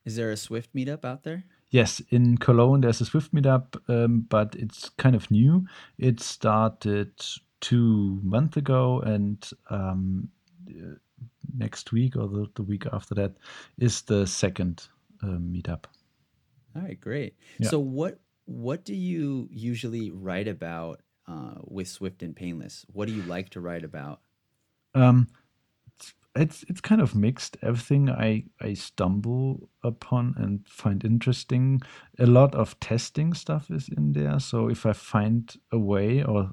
Is there a Swift meetup out there? Yes, in Cologne there's a Swift meetup, um, but it's kind of new. It started two months ago, and um, next week or the, the, week after that is the second uh, meetup. All right, great. Yeah. So what what do you usually write about uh, with Swift and Painless? What do you like to write about? Um, it's it's kind of mixed. Everything I I stumble upon and find interesting. A lot of testing stuff is in there. So if I find a way or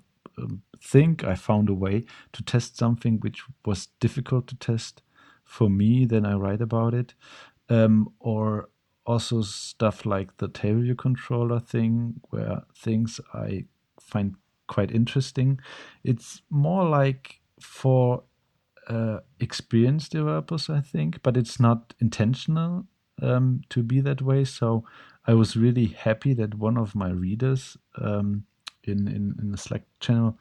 think I found a way to test something which was difficult to test for me, then I write about it. Um, or also stuff like the table view controller thing, where things I find quite interesting. It's more like for uh, experienced developers, I think, but it's not intentional um, to be that way. So I was really happy that one of my readers um, in, in, in the Slack channel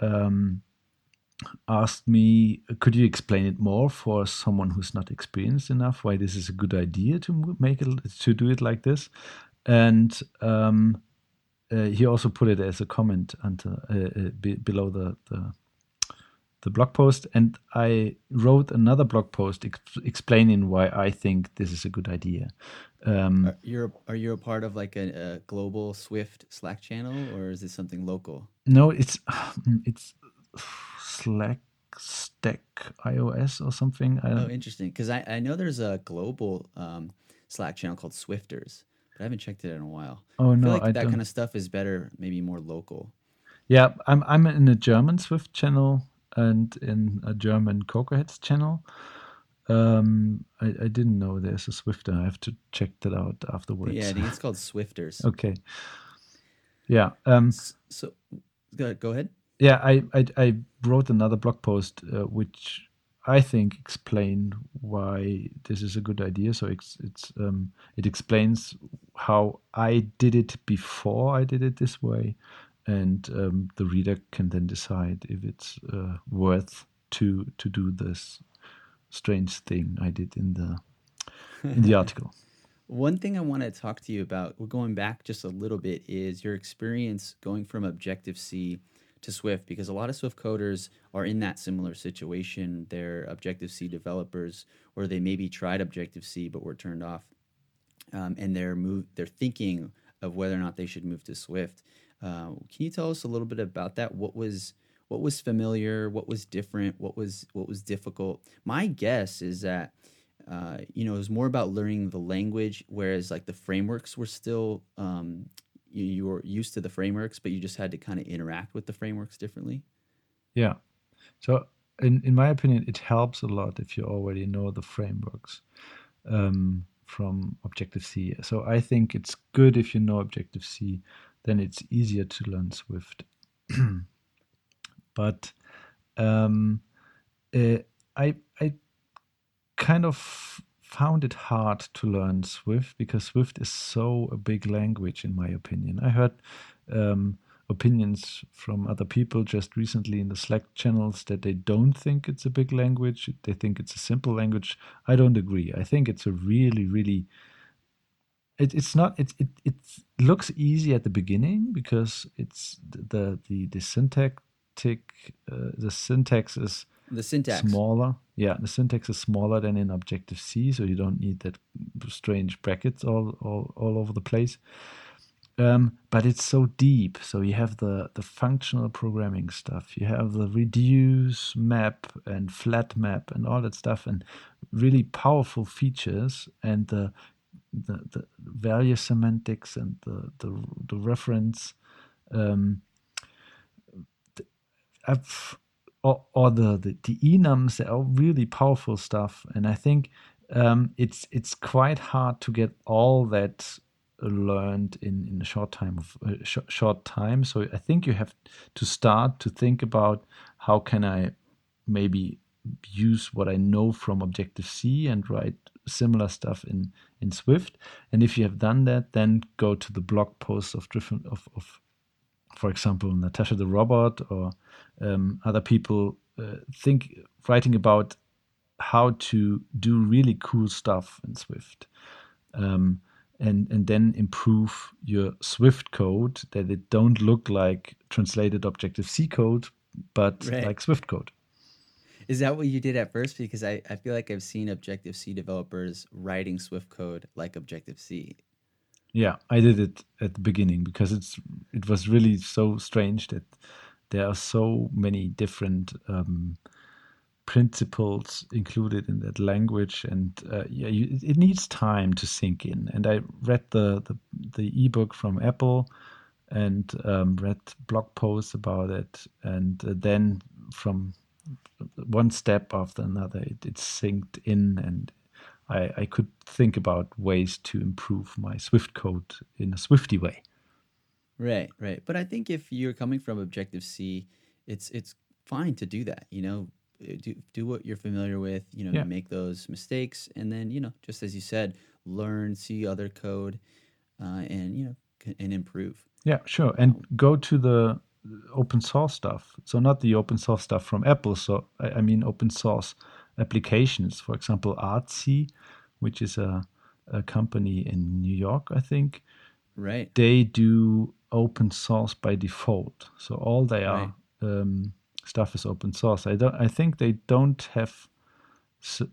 um, asked me, could you explain it more for someone who's not experienced enough? Why this is a good idea to make it to do it like this? And um, uh, he also put it as a comment under, uh, uh, be, below the, the the blog post, and I wrote another blog post ex- explaining why I think this is a good idea. Um, are, you're are you a part of like a, a, global Swift Slack channel, or is this something local? No, it's it's Slack Stack iOS or something. oh, interesting. Because I, I know there's a global um, Slack channel called Swifters, but I haven't checked it in a while. Oh no, I feel like that kind of stuff is better, maybe more local. Yeah, I'm I'm in a German Swift channel and in a German Cocoaheads channel. Um, I, I, didn't know there's a Swifter. I have to check that out afterwards. Yeah, I think it's called Swifters. okay. Yeah. Um, so, go, go ahead. Yeah, I, I, I wrote another blog post uh, which I think explained why this is a good idea. So it's it's um, it explains how I did it before I did it this way, and um, the reader can then decide if it's uh, worth to to do this strange thing I did in the in the article. One thing I want to talk to you about, we're going back just a little bit, is your experience going from Objective C to Swift, because a lot of Swift coders are in that similar situation. They're Objective C developers, or they maybe tried Objective C but were turned off, um, and they're move, they're thinking of whether or not they should move to Swift. Uh, can you tell us a little bit about that? What was what was familiar? What was different? What was what was difficult? My guess is that uh, you know it was more about learning the language, whereas like the frameworks were still um, you, you were used to the frameworks, but you just had to kind of interact with the frameworks differently. Yeah. So in in my opinion, it helps a lot if you already know the frameworks. Um, from Objective C. So I think it's good if you know Objective C, then it's easier to learn Swift. but um, uh, I I kind of found it hard to learn Swift because Swift is so a big language in my opinion. I heard um, opinions from other people just recently in the Slack channels that they don't think it's a big language. They think it's a simple language. I don't agree. I think it's a really, really it, it's not it, it it looks easy at the beginning because it's the the the syntactic uh, the syntax is the syntax smaller yeah the syntax is smaller than in objective c so you don't need that strange brackets all all, all over the place um, but it's so deep. So you have the the functional programming stuff. You have the reduce map and flat map and all that stuff, and really powerful features and the the, the value semantics and the the, the reference. Um, or, or the, the the enums they are really powerful stuff, and I think um, it's it's quite hard to get all that learned in in a short time of uh, sh short time. So I think you have to start to think about how can I maybe use what I know from Objective C and write similar stuff in in Swift. And if you have done that, then go to the blog posts of different of, of for example Natasha the robot or um, other people uh, think writing about how to do really cool stuff in Swift. Um, and and then improve your Swift code that it don't look like translated Objective C code, but right. like Swift code. Is that what you did at first? Because I, I feel like I've seen Objective C developers writing Swift code like Objective C. Yeah, I did it at the beginning because it's it was really so strange that there are so many different um, principles included in that language and uh, yeah you, it needs time to sink in and i read the the, the ebook from apple and um, read blog posts about it and uh, then from one step after another it, it synced in and I, I could think about ways to improve my swift code in a swifty way right right but i think if you're coming from objective c it's it's fine to do that you know uh, do do what you're familiar with. You know, yeah. make those mistakes, and then you know, just as you said, learn, see other code, uh, and you know, and improve. Yeah, sure, and um, go to the open source stuff. So not the open source stuff from Apple. So I, I mean open source applications. For example, Artsy, which is a a company in New York, I think. Right. They do open source by default. So all they are right. um, stuff is open source. I don't. I think they don't have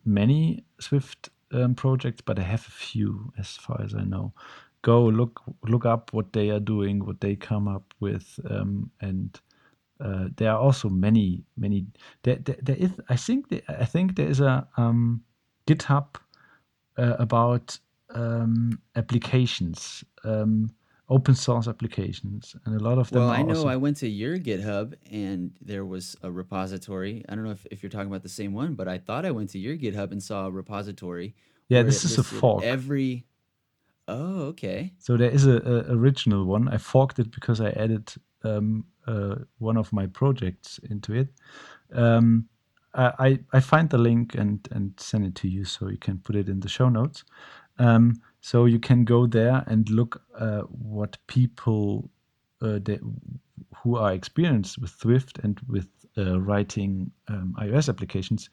many Swift um, projects, but they have a few, as far as I know. Go look look up what they are doing, what they come up with, um, and uh, there are also many many. There, there, there is. I think. There, I think there is a um, GitHub uh, about um, applications. Um, open source applications, and a lot of them. Well, I know. I went to your GitHub, and there was a repository. I don't know if, if you're talking about the same one, but I thought I went to your GitHub and saw a repository. Yeah, this is a fork. Every. Oh, okay. So there is a, a original one. I forked it because I added um, uh, one of my projects into it. Um, I I find the link and and send it to you so you can put it in the show notes. Um, so you can go there and look uh, what people uh, who are experienced with Swift and with uh, writing um, iOS applications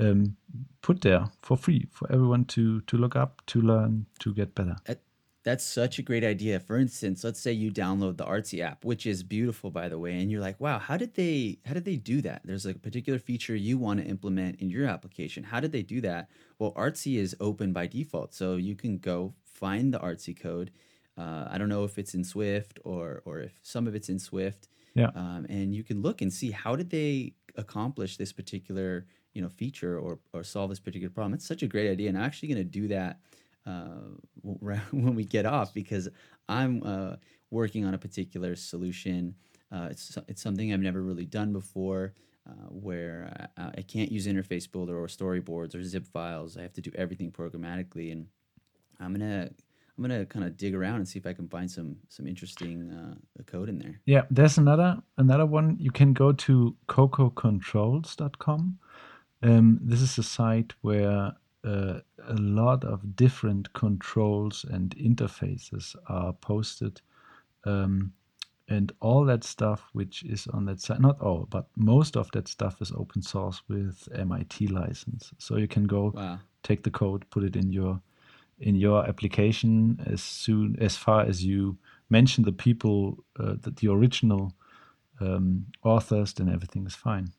um, put there for free for everyone to to look up, to learn, to get better. That's such a great idea. For instance, let's say you download the Artsy app, which is beautiful by the way, and you're like, "Wow, how did they how did they do that?" There's a particular feature you want to implement in your application. How did they do that? Well, Artsy is open by default, so you can go find the Artsy code, Uh, I don't know if it's in Swift or or if some of it's in Swift. Yeah. Um, and you can look and see how did they accomplish this particular you know feature or or solve this particular problem. It's such a great idea, and I'm actually going to do that uh, when we get off because I'm uh, working on a particular solution. Uh, it's it's something I've never really done before. Uh, where I, I, can't use interface builder or storyboards or xib files. I have to do everything programmatically, and I'm gonna I'm gonna kind of dig around and see if I can find some some interesting uh, code in there. Yeah, there's another another one. You can go to cocoacontrols.com. Um, this is a site where uh, a lot of different controls and interfaces are posted. Um, and all that stuff which is on that site not all but most of that stuff is open source with mit license so you can go wow. take the code put it in your in your application as soon as far as you mention the people uh, that the original um, authors then everything is fine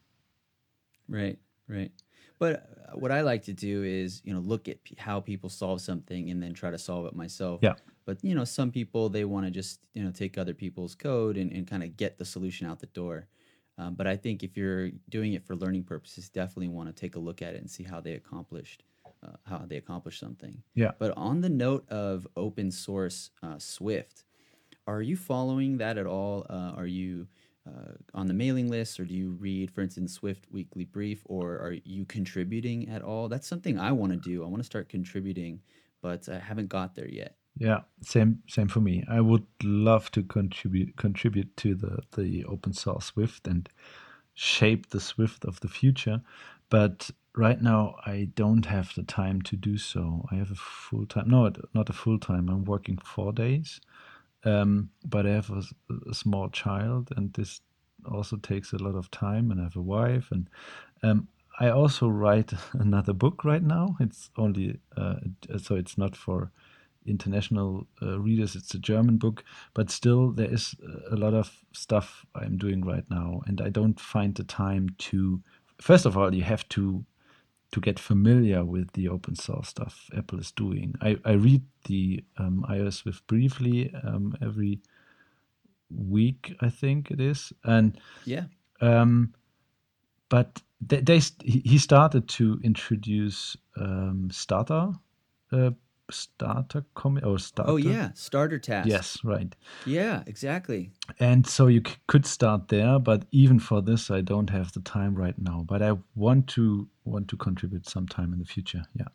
right right but uh, what I like to do is, you know, look at p- how people solve something and then try to solve it myself. Yeah. But you know, some people they want to just you know take other people's code and, and kind of get the solution out the door. Um, but I think if you're doing it for learning purposes, definitely want to take a look at it and see how they accomplished uh, how they accomplished something. Yeah. But on the note of open source uh, Swift, are you following that at all? Uh, are you uh, on the mailing list, or do you read, for instance, Swift Weekly Brief, or are you contributing at all? That's something I want to do. I want to start contributing, but I haven't got there yet. Yeah, same same for me. I would love to contribute contribute to the the open source Swift and shape the Swift of the future, but right now I don't have the time to do so. I have a full time no, not a full time. I'm working four days, um, but I have a, a, small child, and this also takes a lot of time. And I have a wife, and um, I also write another book right now. It's only uh, so it's not for international uh, readers. It's a German book, but still there is a lot of stuff I'm doing right now, and I don't find the time to. First of all, you have to to get familiar with the open source stuff Apple is doing. I, I read the um, iOS Swift briefly um, every week, I think it is, and yeah. Um, but they, they he started to introduce um, starter uh, starter comment or starter. Oh yeah, starter task. Yes, right. Yeah, exactly. And so you c- could start there, but even for this, I don't have the time right now. But I want to want to contribute sometime in the future. Yeah.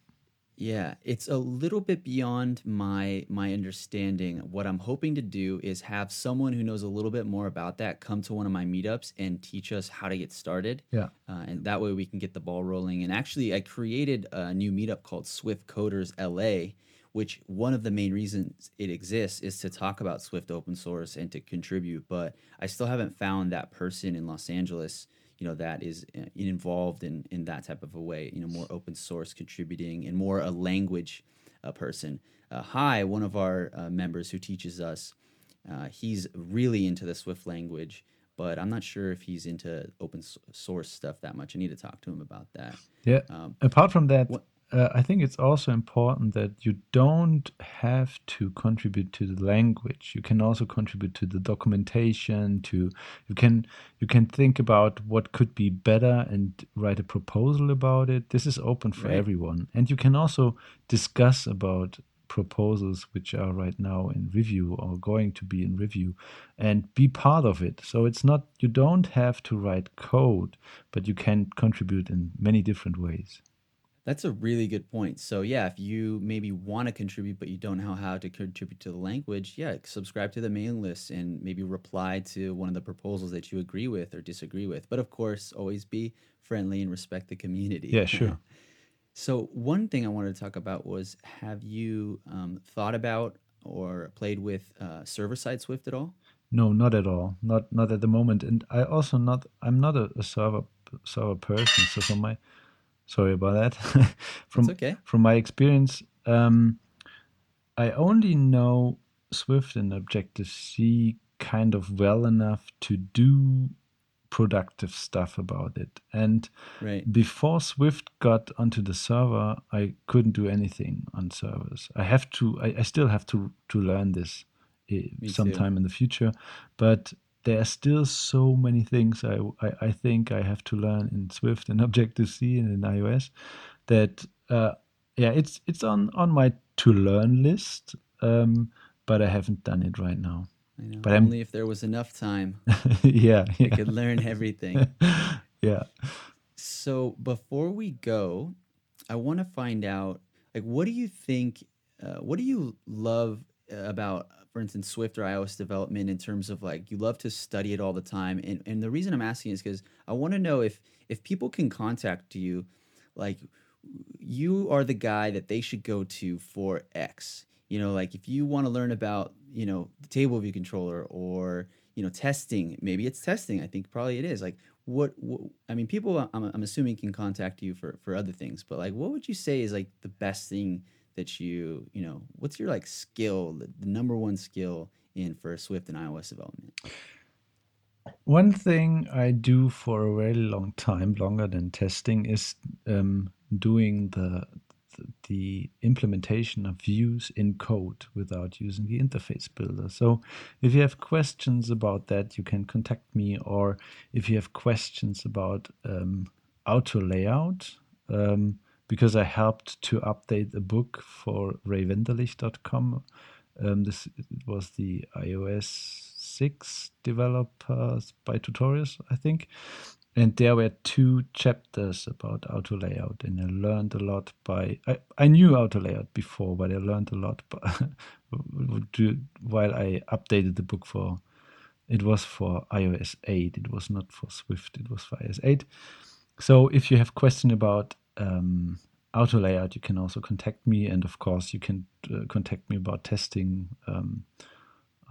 Yeah, it's a little bit beyond my my understanding. What I'm hoping to do is have someone who knows a little bit more about that come to one of my meetups and teach us how to get started. Yeah, uh, and that way we can get the ball rolling. And actually, I created a new meetup called Swift Coders LA, which one of the main reasons it exists is to talk about Swift open source and to contribute. But I still haven't found that person in Los Angeles you know that is uh, involved in in that type of a way you know more open source contributing and more a language uh, person. Uh, hi one of our uh, members who teaches us uh, he's really into the swift language but i'm not sure if he's into open source stuff that much. I need to talk to him about that. Yeah. Um, apart from that what, uh, I think it's also important that you don't have to contribute to the language. You can also contribute to the documentation. To you can you can think about what could be better and write a proposal about it. This is open for right. everyone, and you can also discuss about proposals which are right now in review or going to be in review and be part of it so it's not you don't have to write code but you can contribute in many different ways that's a really good point. So yeah, if you maybe want to contribute but you don't know how to contribute to the language, yeah, subscribe to the mailing list and maybe reply to one of the proposals that you agree with or disagree with. But of course, always be friendly and respect the community. Yeah, sure. so one thing I wanted to talk about was: Have you um, thought about or played with uh, server-side Swift at all? No, not at all. Not not at the moment. And I also not. I'm not a, a server server person. So for my Sorry about that. from okay. from my experience, um, I only know Swift and Objective C kind of well enough to do productive stuff about it. And right. before Swift got onto the server, I couldn't do anything on servers. I have to. I, I still have to to learn this sometime too. in the future. But there are still so many things I, I, I, think I have to learn in Swift and Objective C and in iOS that uh, yeah it's it's on on my to learn list, um, but I haven't done it right now. But only I'm, if there was enough time. yeah, yeah, I could learn everything. yeah. So before we go, I want to find out like what do you think? Uh, what do you love about for instance, Swift or iOS development in terms of like you love to study it all the time. And and the reason I'm asking is because I want to know if if people can contact you, like you are the guy that they should go to for X. You know, like if you want to learn about, you know, the table view controller or, you know, testing, maybe it's testing. I think probably it is. Like what, what I mean, people I'm, I'm assuming can contact you for for other things, but like what would you say is like the best thing that you you know what's your like skill the, the number one skill in for swift and ios development one thing i do for a very long time longer than testing is um, doing the the implementation of views in code without using the interface builder. So if you have questions about that, you can contact me, or if you have questions about um, auto layout, um, because I helped to update a book for raywenderlich.com. Um, this was the iOS 6 developers by tutorials, I think. And there were two chapters about auto layout, and I learned a lot by. I, I knew auto layout before, but I learned a lot by, while I updated the book for. It was for iOS 8. It was not for Swift. It was for iOS 8. So if you have question about um, auto layout, you can also contact me, and of course, you can uh, contact me about testing. Um,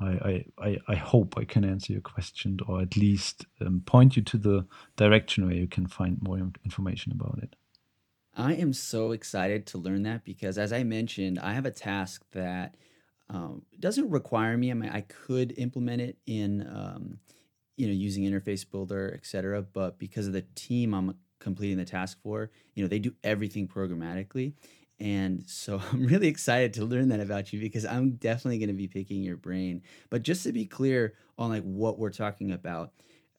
I, I, I hope I can answer your question, or at least um, point you to the direction where you can find more information about it. I am so excited to learn that because, as I mentioned, I have a task that um, doesn't require me. I mean, I could implement it in, um, you know, using interface builder, etc. But because of the team I'm completing the task for. You know, they do everything programmatically. And so I'm really excited to learn that about you because I'm definitely going to be picking your brain. But just to be clear on like what we're talking about,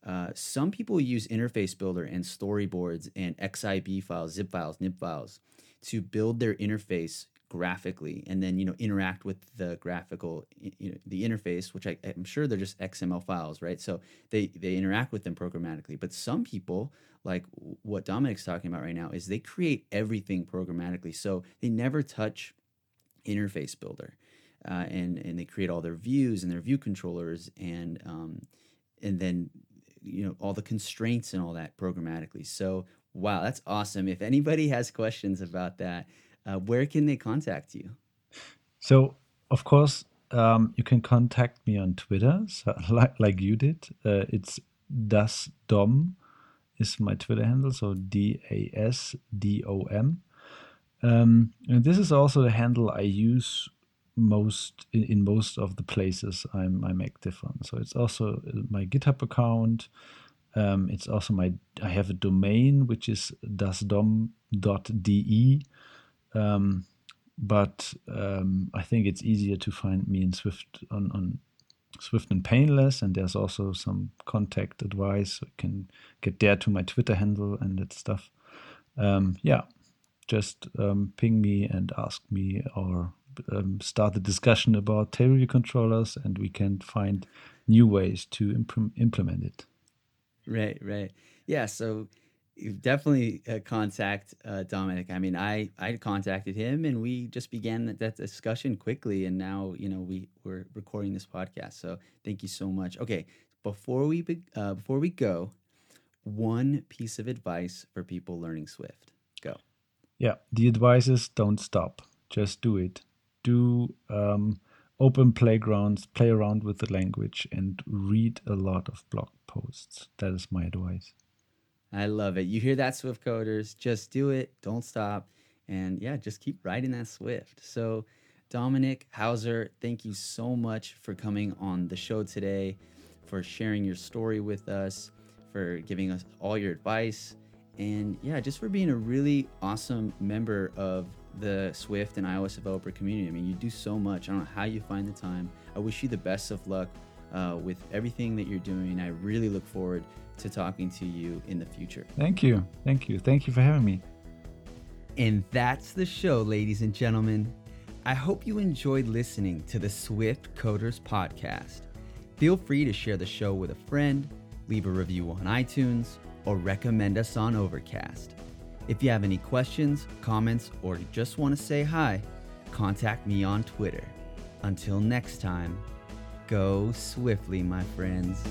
uh, some people use interface builder and storyboards and XIB files, zip files, nib files to build their interface graphically and then you know interact with the graphical you know the interface which I, am sure they're just xml files right so they they interact with them programmatically but some people like what Dominik's talking about right now is they create everything programmatically so they never touch interface builder uh, and and they create all their views and their view controllers and um, and then you know all the constraints and all that programmatically so wow that's awesome if anybody has questions about that uh, where can they contact you? So, of course, um, you can contact me on Twitter, so, like, like you did. Uh, it's dasdom is my Twitter handle, so D A S D O M. Um, and this is also the handle I use most in, in, most of the places I'm I'm active on. So it's also my GitHub account. Um, it's also my I have a domain which is dasdom.de. Um, but um, I think it's easier to find me in Swift on, on Swift and Painless, and there's also some contact advice. So you can get there to my Twitter handle and that stuff. Um, yeah, just um, ping me and ask me, or um, start a discussion about table controllers, and we can find new ways to imp- implement it. Right, right. Yeah, so definitely uh, contact uh, Dominik. I mean, I I contacted him and we just began that, that, discussion quickly, and now you know we we're recording this podcast. So thank you so much. Okay, before we be, uh, before we go, one piece of advice for people learning Swift. Go. Yeah, the advice is don't stop. Just do it. Do um, open playgrounds, play around with the language, and read a lot of blog posts. That is my advice. I love it. You hear that, Swift coders? Just do it. Don't stop. And yeah, just keep riding that Swift. So, Dominik Hauser, thank you so much for coming on the show today, for sharing your story with us, for giving us all your advice, and yeah, just for being a really awesome member of the Swift and iOS developer community. I mean, you do so much. I don't know how you find the time. I wish you the best of luck uh, with everything that you're doing. I really look forward to talking to you in the future. Thank you. Thank you. Thank you for having me. And that's the show, ladies and gentlemen. I hope you enjoyed listening to the Swift Coders podcast. Feel free to share the show with a friend, leave a review on iTunes, or recommend us on Overcast. If you have any questions, comments, or just want to say hi, contact me on Twitter. Until next time, go swiftly, my friends.